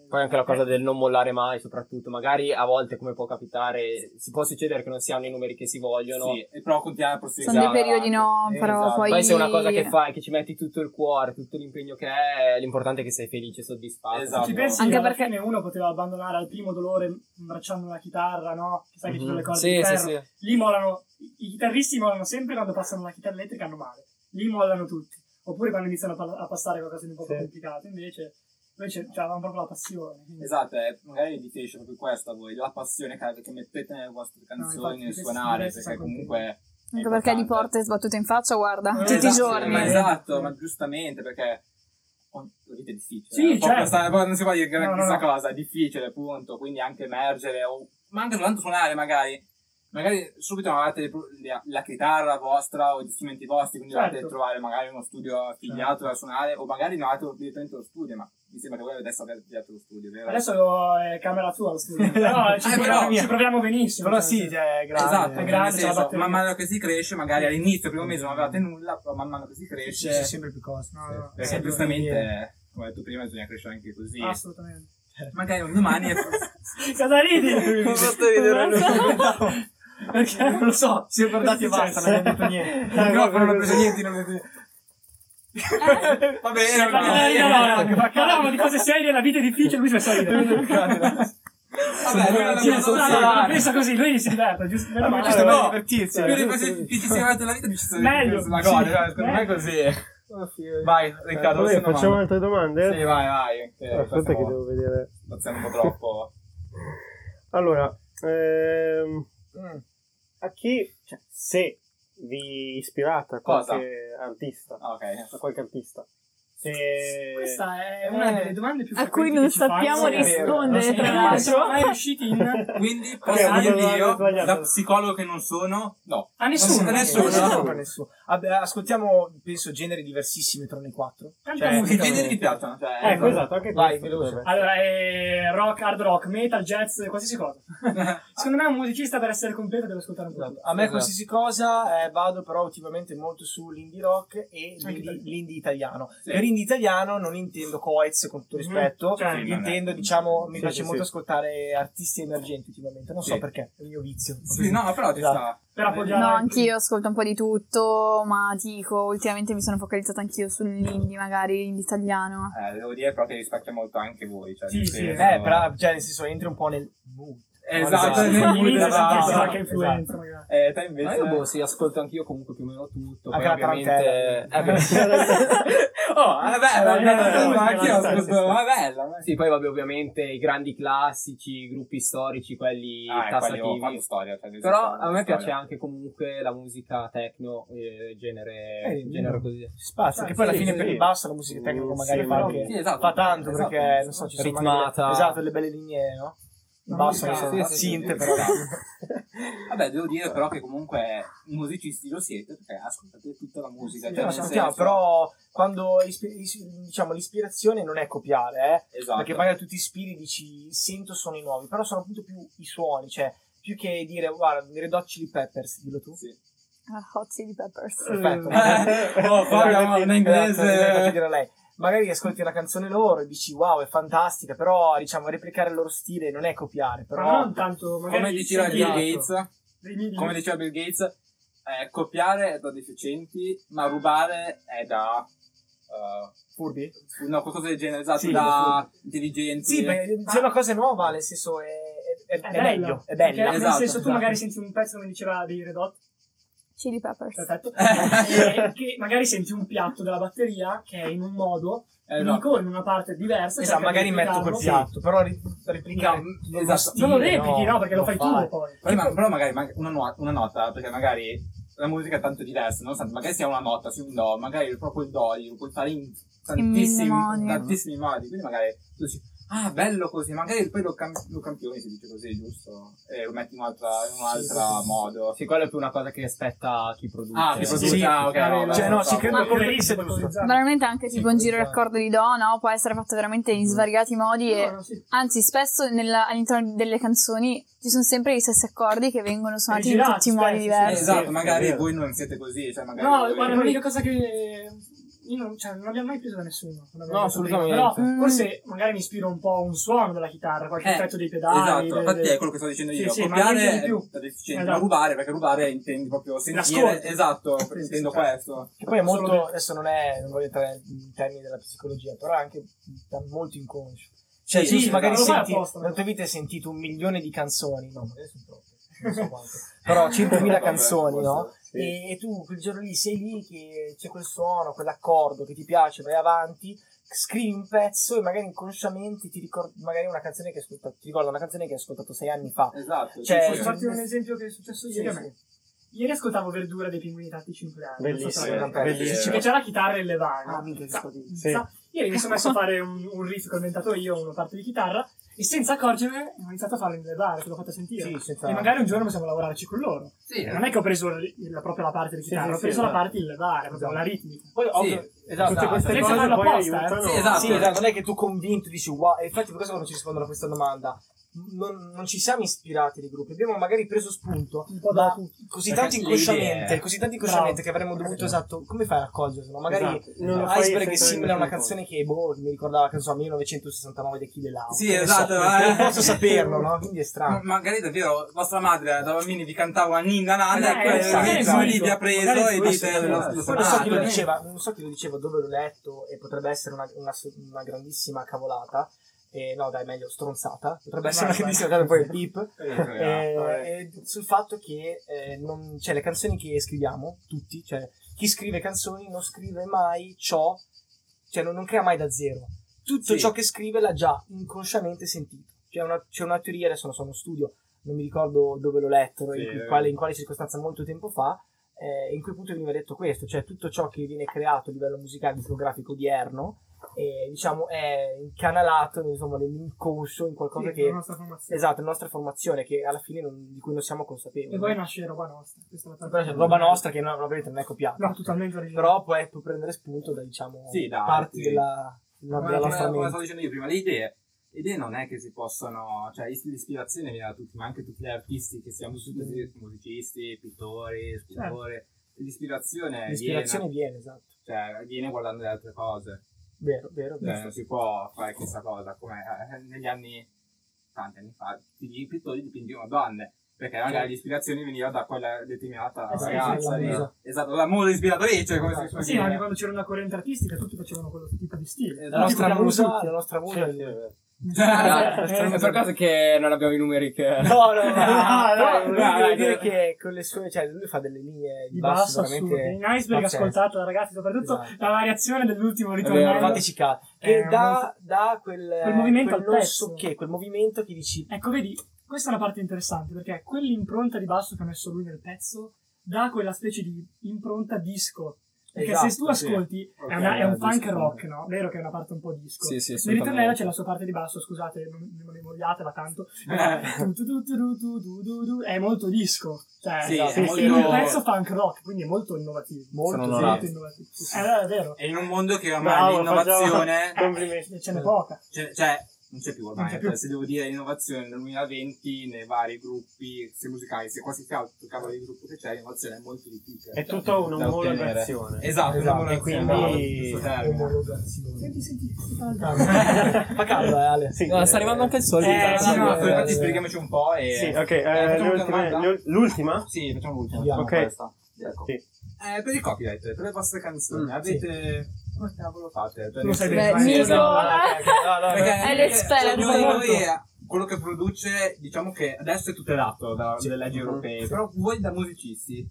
Poi anche la cosa del non mollare mai, soprattutto. Magari a volte, come può capitare, si può succedere che non si hanno i numeri che si vogliono. Sì, e però continuare a proseguire. Sono dei periodi avanti. no, però Esatto. poi... Poi se è una cosa che fai, che ci metti tutto il cuore, tutto l'impegno che è, l'importante è che sei felice e soddisfatto. Esatto. Ci pensi Anche perché- uno poteva abbandonare al primo dolore imbracciando una chitarra, no? Che sai che ci sono le corde Mhm. Sì, di sì, ferro. sì. Lì mollano, i chitarristi mollano sempre quando passano la chitarra elettrica hanno male. Lì mollano tutti. Oppure quando iniziano a, pa- a passare qualcosa di un po' più Sì. complicato. Invece, noi ce- cioè, avevamo proprio la passione. quindi- Esatto, è, magari difficile proprio questo a voi, la passione che, che mettete nelle vostre canzoni, infatti, nel suonare, perché comunque... Anche perché importante. porte sbattute in faccia, guarda, Eh, tutti i esatto, giorni. Ma Eh. esatto, ma giustamente perché la vita è difficile. Sì, eh. Certo. non si può dire che No, no, questa no. cosa, è difficile, appunto, quindi anche emergere, o, ma anche soltanto suonare magari. Magari subito non avete la, chitarra vostra o gli strumenti vostri, quindi Certo. dovete trovare magari uno studio affiliato da suonare, o magari non avete direttamente lo studio, ma mi sembra che voi adesso abbiate affiliato lo studio, vero? Adesso è camera tua lo studio. [laughs] Però ci, Eh, proviamo, però- ci [laughs] proviamo benissimo. Però cioè, sì, cioè, è grande. Esatto, è grande, senso, batteria. man mano che si cresce, magari all'inizio, primo mese non avevate nulla, però man mano che si cresce, c'è sempre più cose. No, no, perché giustamente, come hai detto prima, bisogna crescere anche così. Assolutamente. Magari un domani è [laughs] Cosa ridi? Non fatto ridere Perché non lo so. Si è guardati e basta, non abbiamo detto niente. Il microfono non ha preso niente, non ha detto niente. Va bene, Ma no, no, no, no, no, ma parlavamo di cose serie, la vita è difficile, lui si fa ridere. Vabbè, lui non Sì, [laughs] no, no, no, pensa così, lui si diverte, giusto? Meno male. giusto no. per divertirsi. Più di così ti ci sei avanti la vita, più ci sei Meglio. Sì. cosa, cioè, non è così. Vai, Riccardo, Vabbè, facciamo facciamo altre domande? Sì, vai, vai. che Aspetta che devo vedere. Spaziamo un po' troppo. [laughs] Allora, ehm, Mm. a chi, cioè, se vi ispirate a Cosa? qualche artista, Ah, ok. a qualche artista, E... Questa è una Eh, delle domande più a cui non sappiamo rispondere, tra l'altro. mai riusciti in... [laughs] Quindi posso ma dirvi io, da psicologo che non sono, no. A nessuno. A nessuno. Non no. proprio nessuno. Vabbè, ascoltiamo, penso, generi diversissimi tra noi quattro. Cioè. Che generi vi piacciono? Cioè, Ecco, esatto, anche Vai, veloce. Allora, è rock, hard rock, metal, jazz, qualsiasi cosa. [laughs] Secondo me un musicista per essere completo deve ascoltare un po' Esatto. A me Esatto. qualsiasi cosa eh, vado però ultimamente molto sull'indie rock e l'indie italiano. Sì. Indie italiano non intendo Coez con tutto Mhm. rispetto, Cioè, Sì, intendo diciamo mi Sì, piace sì, molto sì. ascoltare artisti emergenti ultimamente, non so perché, è il mio vizio. Sì, no, però ci Esatto. sta. Per appoggiare... No, anch'io ascolto un po' di tutto, ma dico, ultimamente mi sono focalizzata anch'io sull'indie, magari l'indie italiano. Eh, devo dire però che rispecchia molto anche voi. Cioè, Sì, sì, senso- Eh, però, cioè, nel senso, entri un po' nel mood. Esatto, Esatto. Inizia esatto. esatto, qualche influenza, magari. Eh, te Ma invece... io boh, sì, ascolto anch'io comunque più o meno tutto. Anche poi la ovviamente... tarantella. Eh, [laughs] beh. oh, è bella, è bella, Eh, ma anch'io sta, sta, ascolto, ma è bella. Sì, poi vabbè, ovviamente i grandi classici, i gruppi storici, quelli Ah, e quelli ho tassativi. fatto storia. Cioè, Però a me storia. piace anche comunque la musica techno, eh, genere, Eh, genere così. Spazio, che poi alla fine per il basso la musica tecnica Mm, magari sì, fa esatto. tanto Esatto. perché non so ci sono magari Ritmata. esatto delle belle linee no? Il La basso musica- non so, sì, sì, sinte sì, però. [laughs] Vabbè, devo dire però che comunque musicisti lo siete perché ascoltate tutta la musica. Sì, cioè, senso- però quando diciamo l'ispirazione non è copiare, eh, Esatto. perché magari tu ti ispiri e dici sento suoni nuovi, però sono appunto più i suoni, cioè più che dire guarda, Red Hot Chili Peppers, dillo tu. Sì. Ah, Hot Chili Peppers. Perfetto. [laughs] oh, parliamo in inglese. Magari ascolti una canzone loro e dici wow, è fantastica, però diciamo replicare il loro stile non è copiare, Però però non tanto... Come diceva Bill Gates, come diceva Bill Gates, eh, copiare è da deficienti, ma rubare è da... eh, furbi. no, qualcosa del genere, esatto, Sì, da intelligenti. Sì, beh, se una cosa è nuova, nel senso è, è, è, È, meglio, è bella. Nel Esatto, senso, tu esatto. magari senti un pezzo come diceva dei Red Hot, Chili Peppers. perfetto, [laughs] e che magari senti un piatto della batteria che è in un modo, Esatto. unico, in una parte diversa. Esatto, magari metto quel piatto, però ri- replicare No, non esatto. stile, Non lo replichi, no, perché lo fai tu fai. poi. Poi, ma- però magari ma- una, nuo- una nota, perché magari la musica è tanto diversa, nonostante magari sia una nota, sia un do, magari proprio il do lo puoi fare in tantissimi, modi. tantissimi modi, quindi magari tu dici, ah bello così, magari poi lo, cam- lo campioni, si dice così, giusto? E lo metti in, un'altra, in un altro modo. Sì, quello è più una cosa che aspetta chi produce. Ah, chi Sì, produce, sì, ah, ok, sì. no, Cioè, beh, no, ci credo come utilizzare? Veramente anche Sì, tipo un giro d'accordo di do, no? Può essere fatto veramente in svariati modi e No, no, sì. anzi spesso nella- all'interno delle canzoni ci sono sempre gli stessi accordi che vengono suonati in tutti i modi sì. diversi. Esatto, Sì, magari voi non siete così, cioè magari No, guarda, l'unica cosa che io non, cioè, non abbiamo mai preso da nessuno. No, assolutamente. Però Mm. forse magari mi ispiro un po' a un suono della chitarra, qualche Eh, effetto dei pedali. Esatto, delle- infatti delle- è quello che sto dicendo Sì, io. sì, Copiare è più. da deficiente, Esatto. ma rubare, perché rubare intendi proprio sentire. L'ascolto. Esatto, Sì, intendo sì, certo. questo. Che poi è molto, adesso non è, non voglio entrare in termini della psicologia, però è anche da molto inconscio. Cioè, Sì, tu sì, magari senti, nella tua vita hai sentito un milione di canzoni, no, magari sono troppe, non so quante, però [laughs] 100.000 canzoni, no? Sì. E, e tu quel giorno lì sei lì che c'è quel suono, quell'accordo che ti piace, vai avanti, scrivi un pezzo e magari inconsciamente ti ricordi magari una canzone che hai ascoltato, ti ricorda una canzone che hai ascoltato sei anni fa. Esatto. Cioè, sì, Posso sì. farti un esempio che è successo ieri a me? Ieri ascoltavo Verdura dei Pinguini Tattici Nucleari. non so se Bellissimo, visto. bellissimo. C'è la chitarra e il levare. Ah, che scotì. Sì. Ieri mi sono messo a fare un, un riff che ho inventato io, una parte di chitarra, e senza accorgermene ho iniziato a farlo in levare, te l'ho fatta sentire. Sì, senza- E magari un giorno possiamo lavorarci con loro. Sì, Non è che ho preso il- proprio la parte di Sì, chitarra, sì, ho sì, preso la esatto. parte in levare, proprio la ritmica. Poi, ovvio, esatto, Tutte queste senza cose poi apposta, eh. aiutano. Sì, esatto. Sì, esatto, non è che tu convinto dici wow, e infatti per questo quando ci rispondono a questa domanda non, non ci siamo ispirati dei gruppi, abbiamo magari preso spunto Un po' da ma così tanto inconsciamente, così tanto inconsciamente che avremmo dovuto esatto, come fai a raccoglierselo? Magari Esatto. Non lo fai Iceberg è simile a una canzone che boh, mi ricordava che so 1969 di Achille Lau. Sì, esatto, so, eh. non posso saperlo, no? Quindi è Ma- strano. magari davvero vostra madre da bambini vi cantava Ninna Nanna Eh, e poi esatto. lì vi ha preso Magari e dite lo, so, chi lo diceva, non so chi lo diceva, dove l'ho letto e potrebbe essere una, una, una grandissima cavolata. Eh, no, dai, meglio stronzata. Potrebbe essere grandissima cavolata, poi il beep. Eh, Eh, eh, sul fatto che eh, non, cioè, le canzoni che scriviamo, tutti, cioè chi scrive canzoni non scrive mai ciò, cioè non, non crea mai da zero. Tutto Sì. ciò che scrive l'ha già inconsciamente sentito. C'è una, c'è una teoria, adesso non sono uno studio, non mi ricordo dove l'ho letto, Sì, in, quale, in quale circostanza molto tempo fa, eh, in quel punto veniva detto questo, cioè tutto ciò che viene creato a livello musicale discografico odierno eh, diciamo è incanalato insomma nell'inconscio in qualcosa Sì, che la nostra formazione. esatto, la nostra formazione che alla fine non- di cui non siamo consapevoli. E poi nasce roba nostra. Questa è la c'è roba nostra che non, ovviamente non è copiata. No, totalmente originale. Però puoi, puoi prendere spunto da diciamo Sì, da parti altri. della, della, Come, della come- nostra come mente. stavo dicendo io prima, le idee. Le idee non è che si possono, cioè is- l'ispirazione viene da tutti, ma anche tutti gli artisti che siamo tutti musicisti, pittori, scultori. L'ispirazione, L'ispirazione viene, viene, esatto. cioè, viene guardando le altre cose. Vero, vero, Cioè, vero. non si può fare questa cosa come eh, negli anni, tanti anni fa, i pittori dipingevano donne. Perché magari Certo. l'ispirazione veniva da quella determinata Eh sì, ragazza sì, lì. la musa. Esatto, la musa ispiratrice, come si Esatto. può Sì, anche quando c'era una corrente artistica tutti facevano quello tipo di stile. La nostra Tutti musa, la nostra musa Sì, sì, [laughs] è per caso che non abbiamo i numeri che... No, no, no, [laughs] no, no, no, dai, dire che con le sue, cioè lui fa delle linee di basso veramente In Iceberg ascoltato ragazzi, soprattutto Esatto. la variazione dell'ultimo ritornello. Fateci caso. Che Eh, dà, dà quel, quel movimento quel al pezzo. so che, quel movimento che dici Ecco, vedi, questa è una parte interessante perché quell'impronta di basso che ha messo lui nel pezzo dà quella specie di impronta disco. Perché Esatto, se tu sì. ascolti Ok, è, una- è un disco. funk rock, no? Vero che è una parte un po' disco. Sì, sì, Nel ritornello c'è la sua parte di basso, scusate, non, non mi vogliatela tanto. Eh. È molto disco. Cioè, Sì, esatto. è molto- un pezzo funk rock, quindi è molto innovativo. molto, Sono Sì, molto innovativo. Eh, è vero. E in un mondo che ormai Bravo, l'innovazione... facciamo-. [laughs] Eh, ce n'è poca. Cioè, cioè, non c'è più ormai, c'è più. se devo dire innovazione nel 2020 nei vari gruppi, sia musicali, sia qualsiasi altro cavolo di gruppo che c'è, l'innovazione è molto difficile. È tutta un'omologazione. Esatto, Esatto, una e quindi- questo termine. omologazione. Senti, senti. Fa caldo, eh, Ale. Sì, No, sta arrivando anche il sole. Eh, Eh, sì, no, eh, infatti eh, spieghiamoci un po' e... Sì, ok, Eh, eh, ul- l'ultima? Sì, facciamo l'ultima. Andiamo. Ok. Questa. Ecco. Sì. Eh, per il copyright, per le vostre canzoni, Mm, avete... Come cavolo fate? Tu lo sai Beh, vai. Nico, No, no, Perché, no. È perché l'esperto. quello che produce, diciamo che adesso è tutelato da- Sì. dalle leggi europee, Sì. però voi da musicisti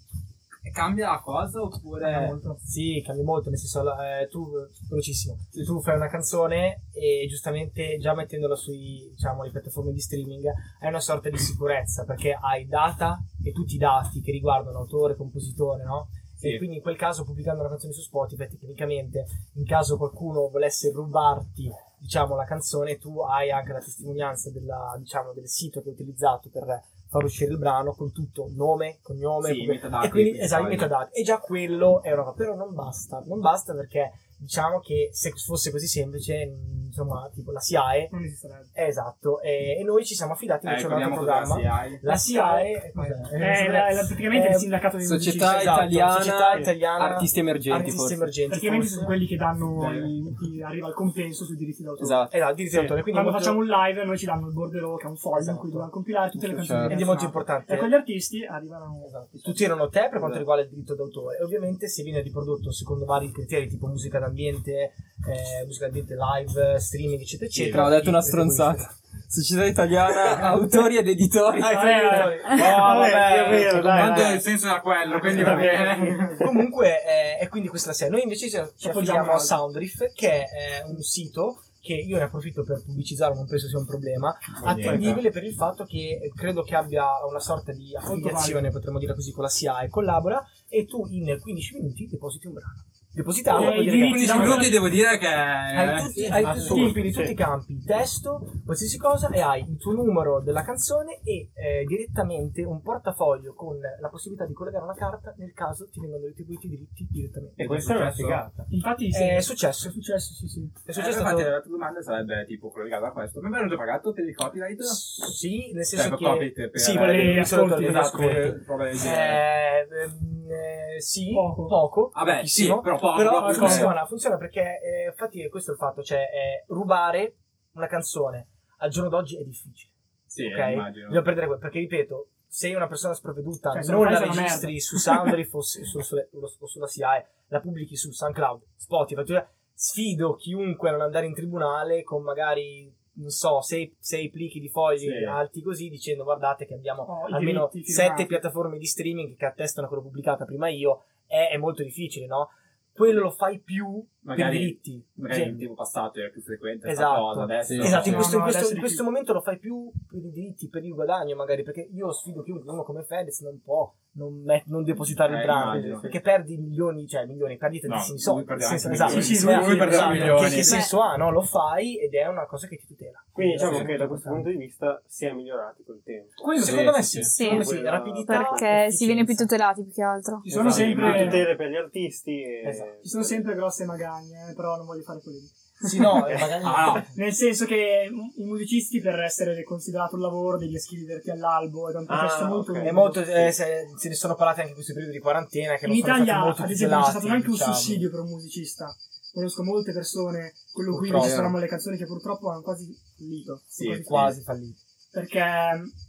cambia la cosa oppure... Molto. Sì, cambia molto, nel senso, eh, tu, velocissimo, tu fai una canzone e giustamente già mettendola sui, diciamo, le piattaforme di streaming hai una sorta di sicurezza perché hai data e tutti i dati che riguardano autore, compositore, no? Sì. E quindi in quel caso pubblicando una canzone su Spotify, tecnicamente, in caso qualcuno volesse rubarti, diciamo, la canzone, tu hai anche la testimonianza della, diciamo, del sito che hai utilizzato per far uscire il brano con tutto, nome, cognome, Sì, metadati e quindi esatto, metadati. E già quello è una cosa, però non basta, non basta perché diciamo che se fosse così semplice, insomma, tipo la SIAE, Non esisterebbe. eh, esatto, e, e noi ci siamo affidati Eh, invece a un altro programma. SIAE. La SIAE cos'è? È la- la- praticamente Eh, il sindacato dei Società musicisti. esatto, italiana, società italiana artisti emergenti, artisti forse. emergenti, Praticamente forse. sono quelli che danno Eh. i- chi arriva al compenso sui diritti d'autore. Esatto. Esatto, diritti Sì. d'autore, quindi Quando molto- facciamo un live noi ci danno il bordereau che è un foglio in Esatto. cui dobbiamo compilare tutte le Certo. canzoni ed è molto importante. E quegli artisti arrivano Esatto. Tutti erano te per quanto riguarda il diritto d'autore. E ovviamente se viene riprodotto secondo vari criteri, tipo musica d'ambiente, eh, musica d'ambiente live, streaming, eccetera, eccetera. Ho detto una stronzata. Società italiana, [laughs] autori ed editori. Ah, Vabbè, vabbè, Oh, vabbè, è vero, dai, dai. il senso era quello, quindi va bene. [laughs] Comunque, eh, è quindi questa la serie. Noi invece ci, ci Appoggiamo a. Soundriff, che è un sito che io ne approfitto per pubblicizzarlo, non penso sia un problema, attendibile per il fatto che eh, credo che abbia una sorta di affiliazione, potremmo dire così, con la SIAE, collabora e tu in 15 minuti depositi un brano. Depositarlo Eh, i dire che- diritti 15 da- minuti devo dire che... hai tutti, hai tu sì. compili tutti sì. i campi, testo, qualsiasi cosa e hai il tuo numero della canzone e eh, direttamente un portafoglio con la possibilità di collegare una carta nel caso ti vengano retribuiti i diritti direttamente. E questa è una figata. Infatti sì, È successo. è successo, sì, sì. È Eh, successo infatti stato- la tua domanda sarebbe tipo collegata a questo. Mi avevano già pagato per il copyright? Sì, nel Cioè, senso per che copyright, per... sì, per gli ascolti, esatto, per. Eh, ehm, eh, sì, Poco. poco, Vabbè, sì, però però funziona, funziona perché eh, infatti questo è il fatto, cioè eh, rubare una canzone al giorno d'oggi è difficile. Sì, ok? immagino. Bisogna perdere que- perché ripeto, sei una persona sprovveduta, Cioè, se non la registri merda. su Soundriff [laughs] o, su- su- su- sulla SIAE, la pubblichi su SoundCloud, Spotify, tu- sfido chiunque a non andare in tribunale con magari non so, sei, sei plichi di fogli Sì. alti così dicendo guardate che abbiamo Oh, almeno sette piattaforme di streaming che attestano quello pubblicata prima io è, è molto difficile, no? Quello lo fai più Magari- per diritti. Magari Cioè, in tempo passato era più frequente Esatto. questa cosa, adesso... Sì. Esatto, in questo, no, in questo- in questo momento lo fai più per i diritti, per il guadagno magari, perché io sfido chiunque, uno come Fedez non può non, met- non depositare il Eh, brano immagino. perché perdi milioni cioè milioni perdi tantissimi lui soldi Senza- anche esatto. Sì, sì, lui- esatto, lui perdeva esatto. milioni. che, che senso ha no? lo fai ed è una cosa che ti tutela Quindi diciamo Sì, che da questo punto di vista si è migliorati col tempo. Quello Sì, secondo me sì, sì, sì. me sì, Quella- rapidità Perché si viene più tutelati più che altro. Ci sono Esatto, sempre- tutele per gli artisti e... Esatto. Ci sono sempre grosse magagne, eh, però non voglio fare polemica. Sì no [laughs] e magari Ah, no. Nel senso che i musicisti, per essere considerato un lavoro, devi iscriverti all'albo ed è un processo Ah, molto ok. lungo. è molto eh, se, se ne sono parlate anche in questo periodo di quarantena che In non sono Italia, ad esempio, non c'è stato tutelati, neanche un diciamo. sussidio per un musicista. Conosco molte persone cui Purtroppo. registriamo le canzoni che purtroppo hanno quasi fallito. Sì, Quasi quasi fallito perché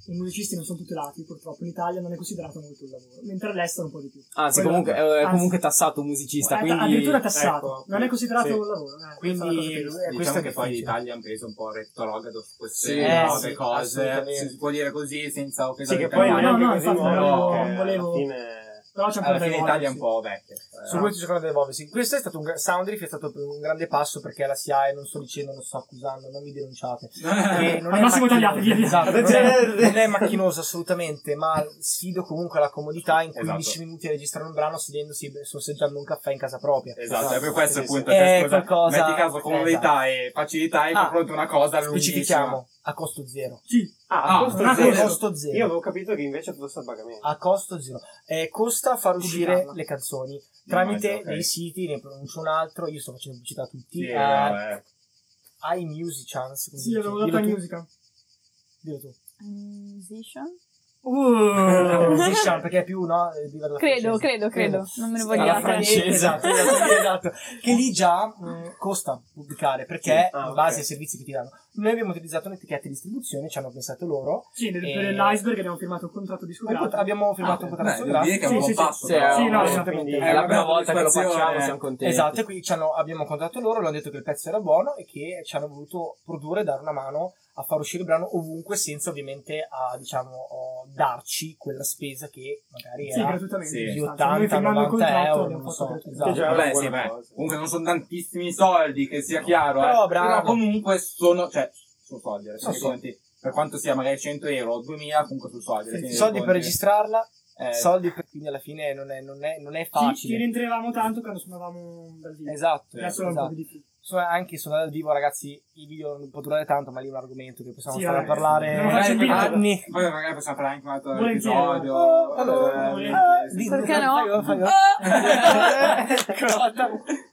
i musicisti non sono tutelati purtroppo. In Italia non è considerato molto il lavoro mentre all'estero un po' di più. Anzi, Quello- comunque, è, è anzi, comunque tassato un musicista, è quindi... addirittura tassato. ecco, non è considerato sì. un lavoro eh, Quindi, questa è eh, questo Diciamo è che poi difficile. l'Italia ha preso un po' retrogrado su queste Sì, nuove sì, cose, si può dire così senza offesa Sì, che poi no, anche no, così infatti, che volevo- alla fine... però c'è un po' alla da fine l'Italia è un po' vecchia. su Eh, questo me deve evolversi questo è stato un gra- Soundriff è stato un grande passo perché la SIAE non sto dicendo non sto accusando non mi denunciate. Che [laughs] non Al è massimo macchinoso, tagliate, via, esatto, non, è, [laughs] non è macchinoso assolutamente ma sfido comunque la comodità in 15 Esatto. minuti a registrare un brano sedendosi sorseggiando un caffè in casa propria. Esatto, è per questo sì, appunto, sì. cioè, È scusa, qualcosa- metti caso comodità e facilità in Ah, confronto a una cosa lunghissima. specifichiamo a costo zero sì Ah, Ah, a costo una zero. cosa- costo zero Io avevo capito che invece fosse a pagamento. a costo zero Eh, costa far uscire le canzoni tramite Immagino, ok. dei siti ne pronuncio un altro io sto facendo pubblicità a tutti Sì, eh, vabbè. iMusicians sì avevo dato Dillo la tu, musica dillo tu. Musician? Uh. [laughs] Musician perché è più no eh, Credo, francese. credo, credo. Non me ne Alla vogliate. francese. esatto, esatto, [laughs] esatto. che lì già mh, costa pubblicare perché Sì. Ah, in base ok. ai servizi che ti danno noi abbiamo utilizzato un'etichetta di distribuzione ci hanno pensato loro sì nel, E- per l'iceberg abbiamo firmato un contratto discografico cont- abbiamo firmato Ah, un contratto è un Sì, sì, sì. passo. Sì, però. Sì, no, È la prima volta che lo facciamo, siamo contenti. Esatto, e qui abbiamo contattato loro, hanno detto che il pezzo era buono e che ci hanno voluto produrre e dare una mano a far uscire il brano ovunque senza ovviamente a, diciamo, darci quella spesa che magari sì era di sostanza. noi 80, firmando il 90 contratto euro, abbiamo non so, esatto. Vabbè, sì, beh, comunque non sono tantissimi soldi, che sia chiaro, Però, eh. bravo. Però comunque sono, cioè, sono soldi, adesso Sono per quanto sia magari 100 euro o 2000, comunque sono soldi. Sì, soldi per registrarla Eh, soldi per quindi alla fine non è, non è, non è Ci, ci facile rientravamo tanto quando suonavamo dal vivo esatto, adesso è un po' esatto. più difficile Insomma, anche suonare dal vivo ragazzi il video non può durare tanto ma lì è un argomento che possiamo Sì, stare a eh, parlare anni Poi magari possiamo fare anche un altro Volentieri. episodio. Oh, allora, eh, sì. Perché no? fai- fai- Ah!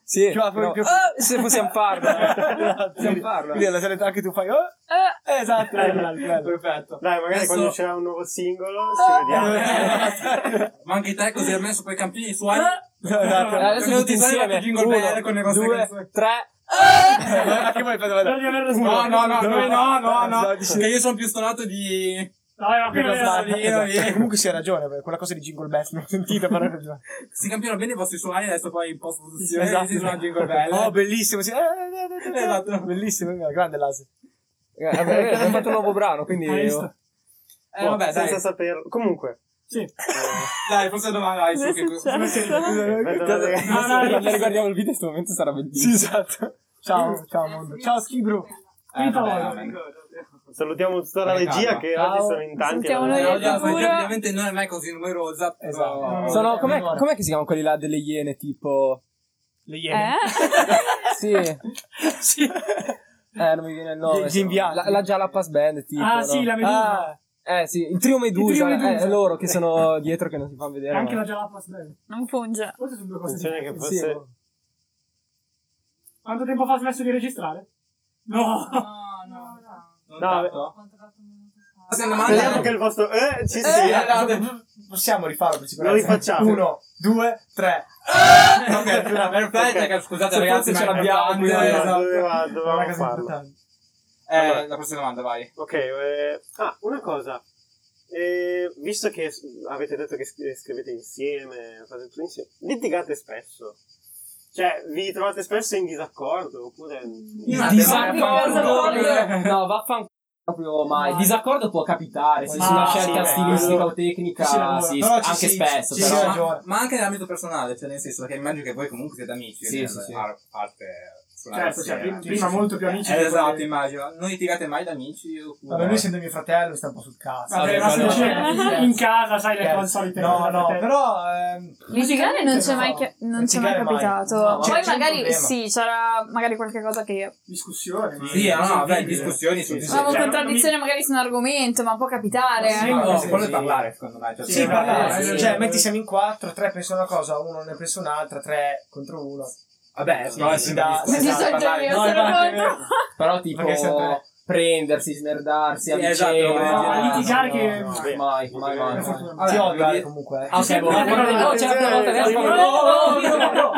Sì, va- però- che- Ah, se possiamo farlo. [laughs] Esatto. Possiamo farlo. Quindi alla solita anche tu fai oh, Ah! esatto bello, bello. Perfetto. Dai, magari Adesso- quando uscirà un nuovo singolo ci vediamo. [laughs] Ma anche te così hai messo quei campini di suoni. Esatto. Adesso Non tutti insieme. jingle Uno, bell con le vostre due, canzoni. tre. Voi fate Spero di aver No, no, no, no, no, no, no. Che io sono più stonato di. Dai, ma Che quello cosa- era- Io, io. E comunque sì, hai ragione, quella cosa di Jingle Bells non l'ho sentita, però hai ragione. Si cambiano bene i vostri suoni, adesso poi in post produzione Esatto. si suona jingle bell. Oh, bellissimo, sì. Eh, eh, eh, eh, Esatto. Bellissimo, eh, grande l'ase. Eh, abbiamo fatto un nuovo brano, quindi... Eh, vabbè, dai. senza saperlo. Comunque, Sì. eh, Dai, forse domani dai, su Cosa che ragazzi. No, no, Quando riguardiamo il video in questo momento sarà Sì, bellissimo. esatto. Ciao, ciao mondo. Ciao Schibru. Eh, vabbè. Salutiamo tutta la regia che oggi sono in tanti. Alla- noi Eh, ovviamente- non è così numerosa. Esatto. Sono, com'è, com'è che si chiamano quelli là delle iene, tipo... Le Eh? iene. [laughs] Sì, Sì. eh, non mi viene il nome. Gli inviati. La, la Jalapas Band, tipo. Ah, no? sì, la Medusa. Ah, Eh, sì, il trio Medusa. Il trio Medusa. eh, è loro che sono [laughs] dietro che non si fanno vedere. Anche ma- la Jalapas Band. Non funge. Forse sono due cose che forse... Sì, Quanto tempo fa ha smesso di registrare? No! No, [laughs] no, No, no. tanto? Se ne Speriamo che il vostro... Eh, ci Eh, sia. no, possiamo rifarlo per Lo sicurezza. rifacciamo. Uno, due, tre. Ok, perfetto, Ok. che scusate Se ragazzi, ma ce l'abbiamo, è quindi- importante, Doveva- esatto. doveva- Eh, la prossima domanda, vai. Ok, eh, ah, una cosa. Eh, visto che avete detto che sc- scrivete insieme, fate tutto insieme, litigate spesso. Cioè, vi trovate spesso in disaccordo? Oppure... Io Disaccordo. No, vaffanculo proprio mai. No. Disaccordo può capitare, se Ma su una sì, scelta beh, stilistica quello- o tecnica, ci sì, Però ci anche si- spesso. ci però. si ma, ma anche nell'ambito personale, cioè nel senso che immagino che voi comunque siete amici, Sì, nel- sì, sì. a parte Certo, cioè, prima, Sì, prima sì, molto più amici. Eh, esatto, poi- immagino. Non litigate mai da amici? Oppure... Vabbè, lui essendo mio fratello sta un po' sul cazzo. Vabbè, ma quello- dice [laughs] in casa, sai, le Scherzo. cose solite. No, no, però... ehm, Litigare non c'è mai, che- non c'è mai capitato. No, Poi magari sì, c'era magari qualche cosa che Discussione. ma- Sì, no, no, Sì, discussioni su Cioè, contraddizione magari su un argomento, ma può capitare. Sì, eh. No, quello è parlare, secondo me. Cioè, Sì, parlare, Cioè, metti siamo in quattro, tre pensano una cosa, uno ne pensa un'altra, tre contro uno. Vabbè, Sì, no, si si dà- dà... Si solito parlare. No, infatti, contro. Però tipo prendersi, smerdarsi a Sì, esatto, vicenda. no, no, litigare no, che- no, Vabbè. mai, mai, mai. mai. Ti odio quindi- comunque. eh. Ah, ok, boh. sempre- No, c'è la prima volta adesso. Attenzione, No, no, no, no,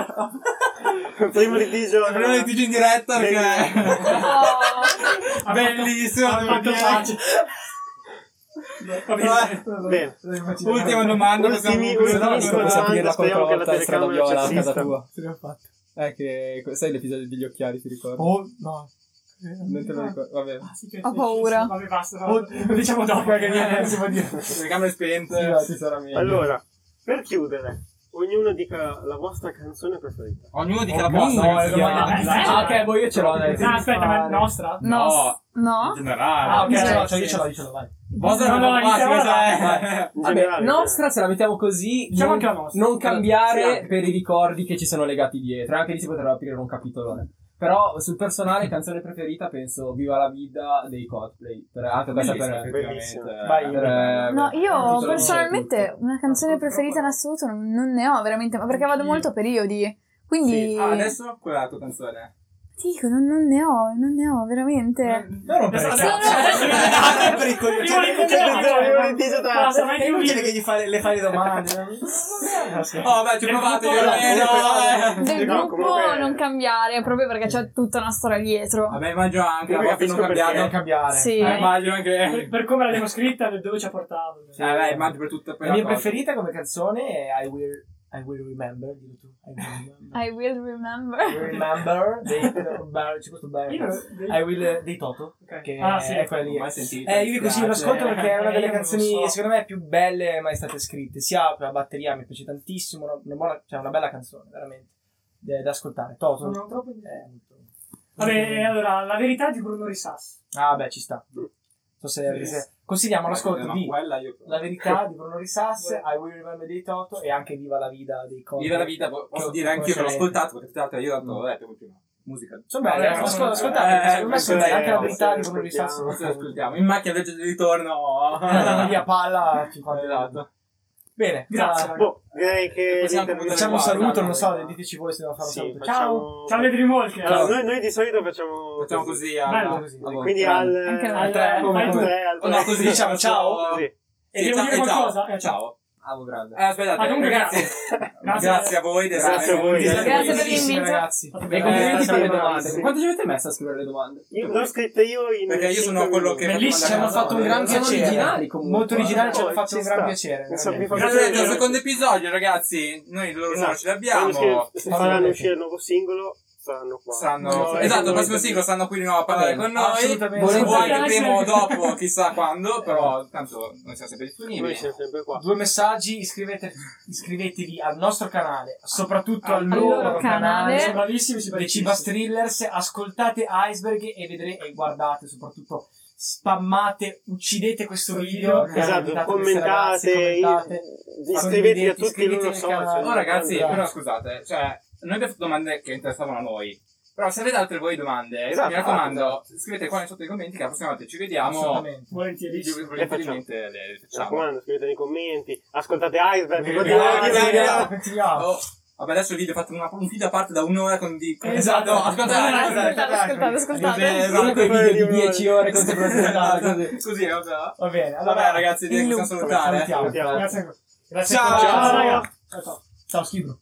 no. Primo litigio. Prima litigio in diretta perché... Oh. Bellissimo, [laughs] Ha fatto. Bene. Ultima domanda, possiamo Ultimi, concludere? ultimi Se possiamo domande, finirla speriamo che la strada viola a casa tua. Eh, che sai l'episodio degli occhiali, ti ricordi? Oh, no. Non te lo ricordo, vabbè. Ah, sì, Ho paura. Vabbè, basta. Oh, Lo diciamo dopo. Che [laughs] niente, si può dire. Le camere spente. Sì, no, ci sarà meglio. Allora, per chiudere, ognuno dica la vostra canzone preferita. Ognuno dica la no, è domanda- Eh, Ah, ok, boh, io ce l'ho adesso. Ah, aspetta, ma è nostra? No. No. No? In generale. Ah, ok, ce l'ho, cioè io ce l'ho, io ce l'ho, vai. Vostra No, no, da- cioè- [laughs] Vabbè, generale, nostra se la mettiamo così, Diciamo non, anche la nostra. non cambiare Sì. per i ricordi che ci sono legati dietro. Anche lì si potrebbe aprire un capitolone. Però sul personale, canzone preferita, penso Viva la vita dei Coldplay. Per, anche questa per. Vai, per, eh, No, io personalmente una canzone preferita in assoluto non, non ne ho veramente, ma perché vado molto a periodi. Quindi Sì. Ah, adesso qual è la tua canzone? Dico, non, non ne ho, non ne ho veramente. Non rompere il cazzo. per i coglioni. Prima Cioè, cioè, cioè, Basta, vai È tu, inutile che gli fai, le fai le domande. No. Oh, beh, ci ho Del provato gruppo- io. no, eh, no, eh. Del No, gruppo non cambiare, proprio perché c'è tutta una storia dietro. Vabbè, immagino anche a Io volte capisco non cambiare. Non cambiare. Sì. Eh, immagino Per, anche. per come l'abbiamo scritta, dove ci ha portato. Eh, beh, immagino per tutte La mia preferita come canzone è I Will, I will Remember. Dillo tu. I Will Remember. I will remember. I will remember dei, [laughs] Bar- c'è questo Bar- I will dei Toto Ok. che Ah, sì. è quella lì mai sentito. eh, io dico sì, lo ascolto perché è una Eh, delle canzoni so. secondo me più belle mai state scritte sia per la batteria mi piace tantissimo una, una buona, cioè una bella canzone veramente da, da ascoltare Toto Sono troppo- molto- Vabbè, allora, la verità di Bruno Risas. ah beh ci sta so se, se- consigliamo l'ascolto Ma di. La verità di Bruno Risas I Will Remember dei Toto e anche Viva la Vida dei Coldplay Viva la vita, po- posso dire anche io che l'ho ascoltato, perché tra l'altro io ho dato, vabbè, più prima. Musica. sono belle, Eh, ascolta, sono- ascoltate, eh, secondo me anche la verità di Bruno Risas ascoltiamo. In macchina invece di ritorno. Andiamo lì a palla [laughs] 50 Esatto. Bene, Grazie. Boh, direi che Facciamo un saluto, non so, diteci voi se devo fare un Sì, saluto. facciamo- Ciao! Ciao, Ledri Walker. Allora, noi, noi di solito facciamo Facciamo così. Bello così. Quindi al, Anche noi. al tre, come- vai tu. tre, al Oh, no, così Diciamo ciao. E Sì, devo ciao- dire ciao. qualcosa? Eh, Ciao. Amo grande. Eh, aspettate, Ah, comunque ragazzi. Grazie. Grazie a voi. Grazie a voi. venuti. Grazie per l'invito. ragazzi. E complimenti Eh, per le domande. bravissimi. Quanto ci avete messo a scrivere le domande? Io l'ho scritta io in Perché io sono quello che- Bellissimo, ci hanno fatto un gran Sono piacere. originali comunque. Molto originali, ci hanno Oh, fatto un gran piacere. Grazie al secondo episodio, ragazzi. Noi loro Esatto. ce l'abbiamo. Faranno uscire il nuovo singolo, saranno qua. Sanno, No, esatto, eh, il prossimo noi- singolo stanno qui di nuovo a parlare con noi. assolutamente. O anche Grazie. prima o dopo, chissà quando, però tanto noi siamo sempre Noi disponibili. siamo sempre qua. Due messaggi, iscrivete- iscrivetevi al nostro canale, soprattutto al, Al loro, loro canale. canale. Sono bravissimi, si dei Ciba Thrillers, ascoltate Iceberg e vedrete e guardate soprattutto spammate, uccidete questo video, Esatto, queste ragazze, commentate, commentate. iscrivetevi a tutti i iscrivetevi loro al social. Oh ragazzi, però scusate, cioè, noi abbiamo fatto domande che interessavano a noi. Però se avete altre voi domande, Esatto, mi raccomando, scrivete qua sotto nei commenti che la prossima volta ci vediamo. Volentieri. Volentieriamente le le Mi facciamo. raccomando, scrivete nei commenti, ascoltate Iceberg. Continuiamo. Oh, vabbè, adesso il video è fatto una, un video a parte da un'ora con di... con- Esatto. Ascoltate, Ascoltate, ascoltate, ascoltate. Esatto, video di 10 ore con sempre così. [laughs] Così, vabbè. Va bene, allora Vabbè ragazzi, direi che possiamo salutare. salutiamo. Grazie. Grazie Ciao. Ciao, Ciao. raga. Ciao, ciao. Ciao, schifo.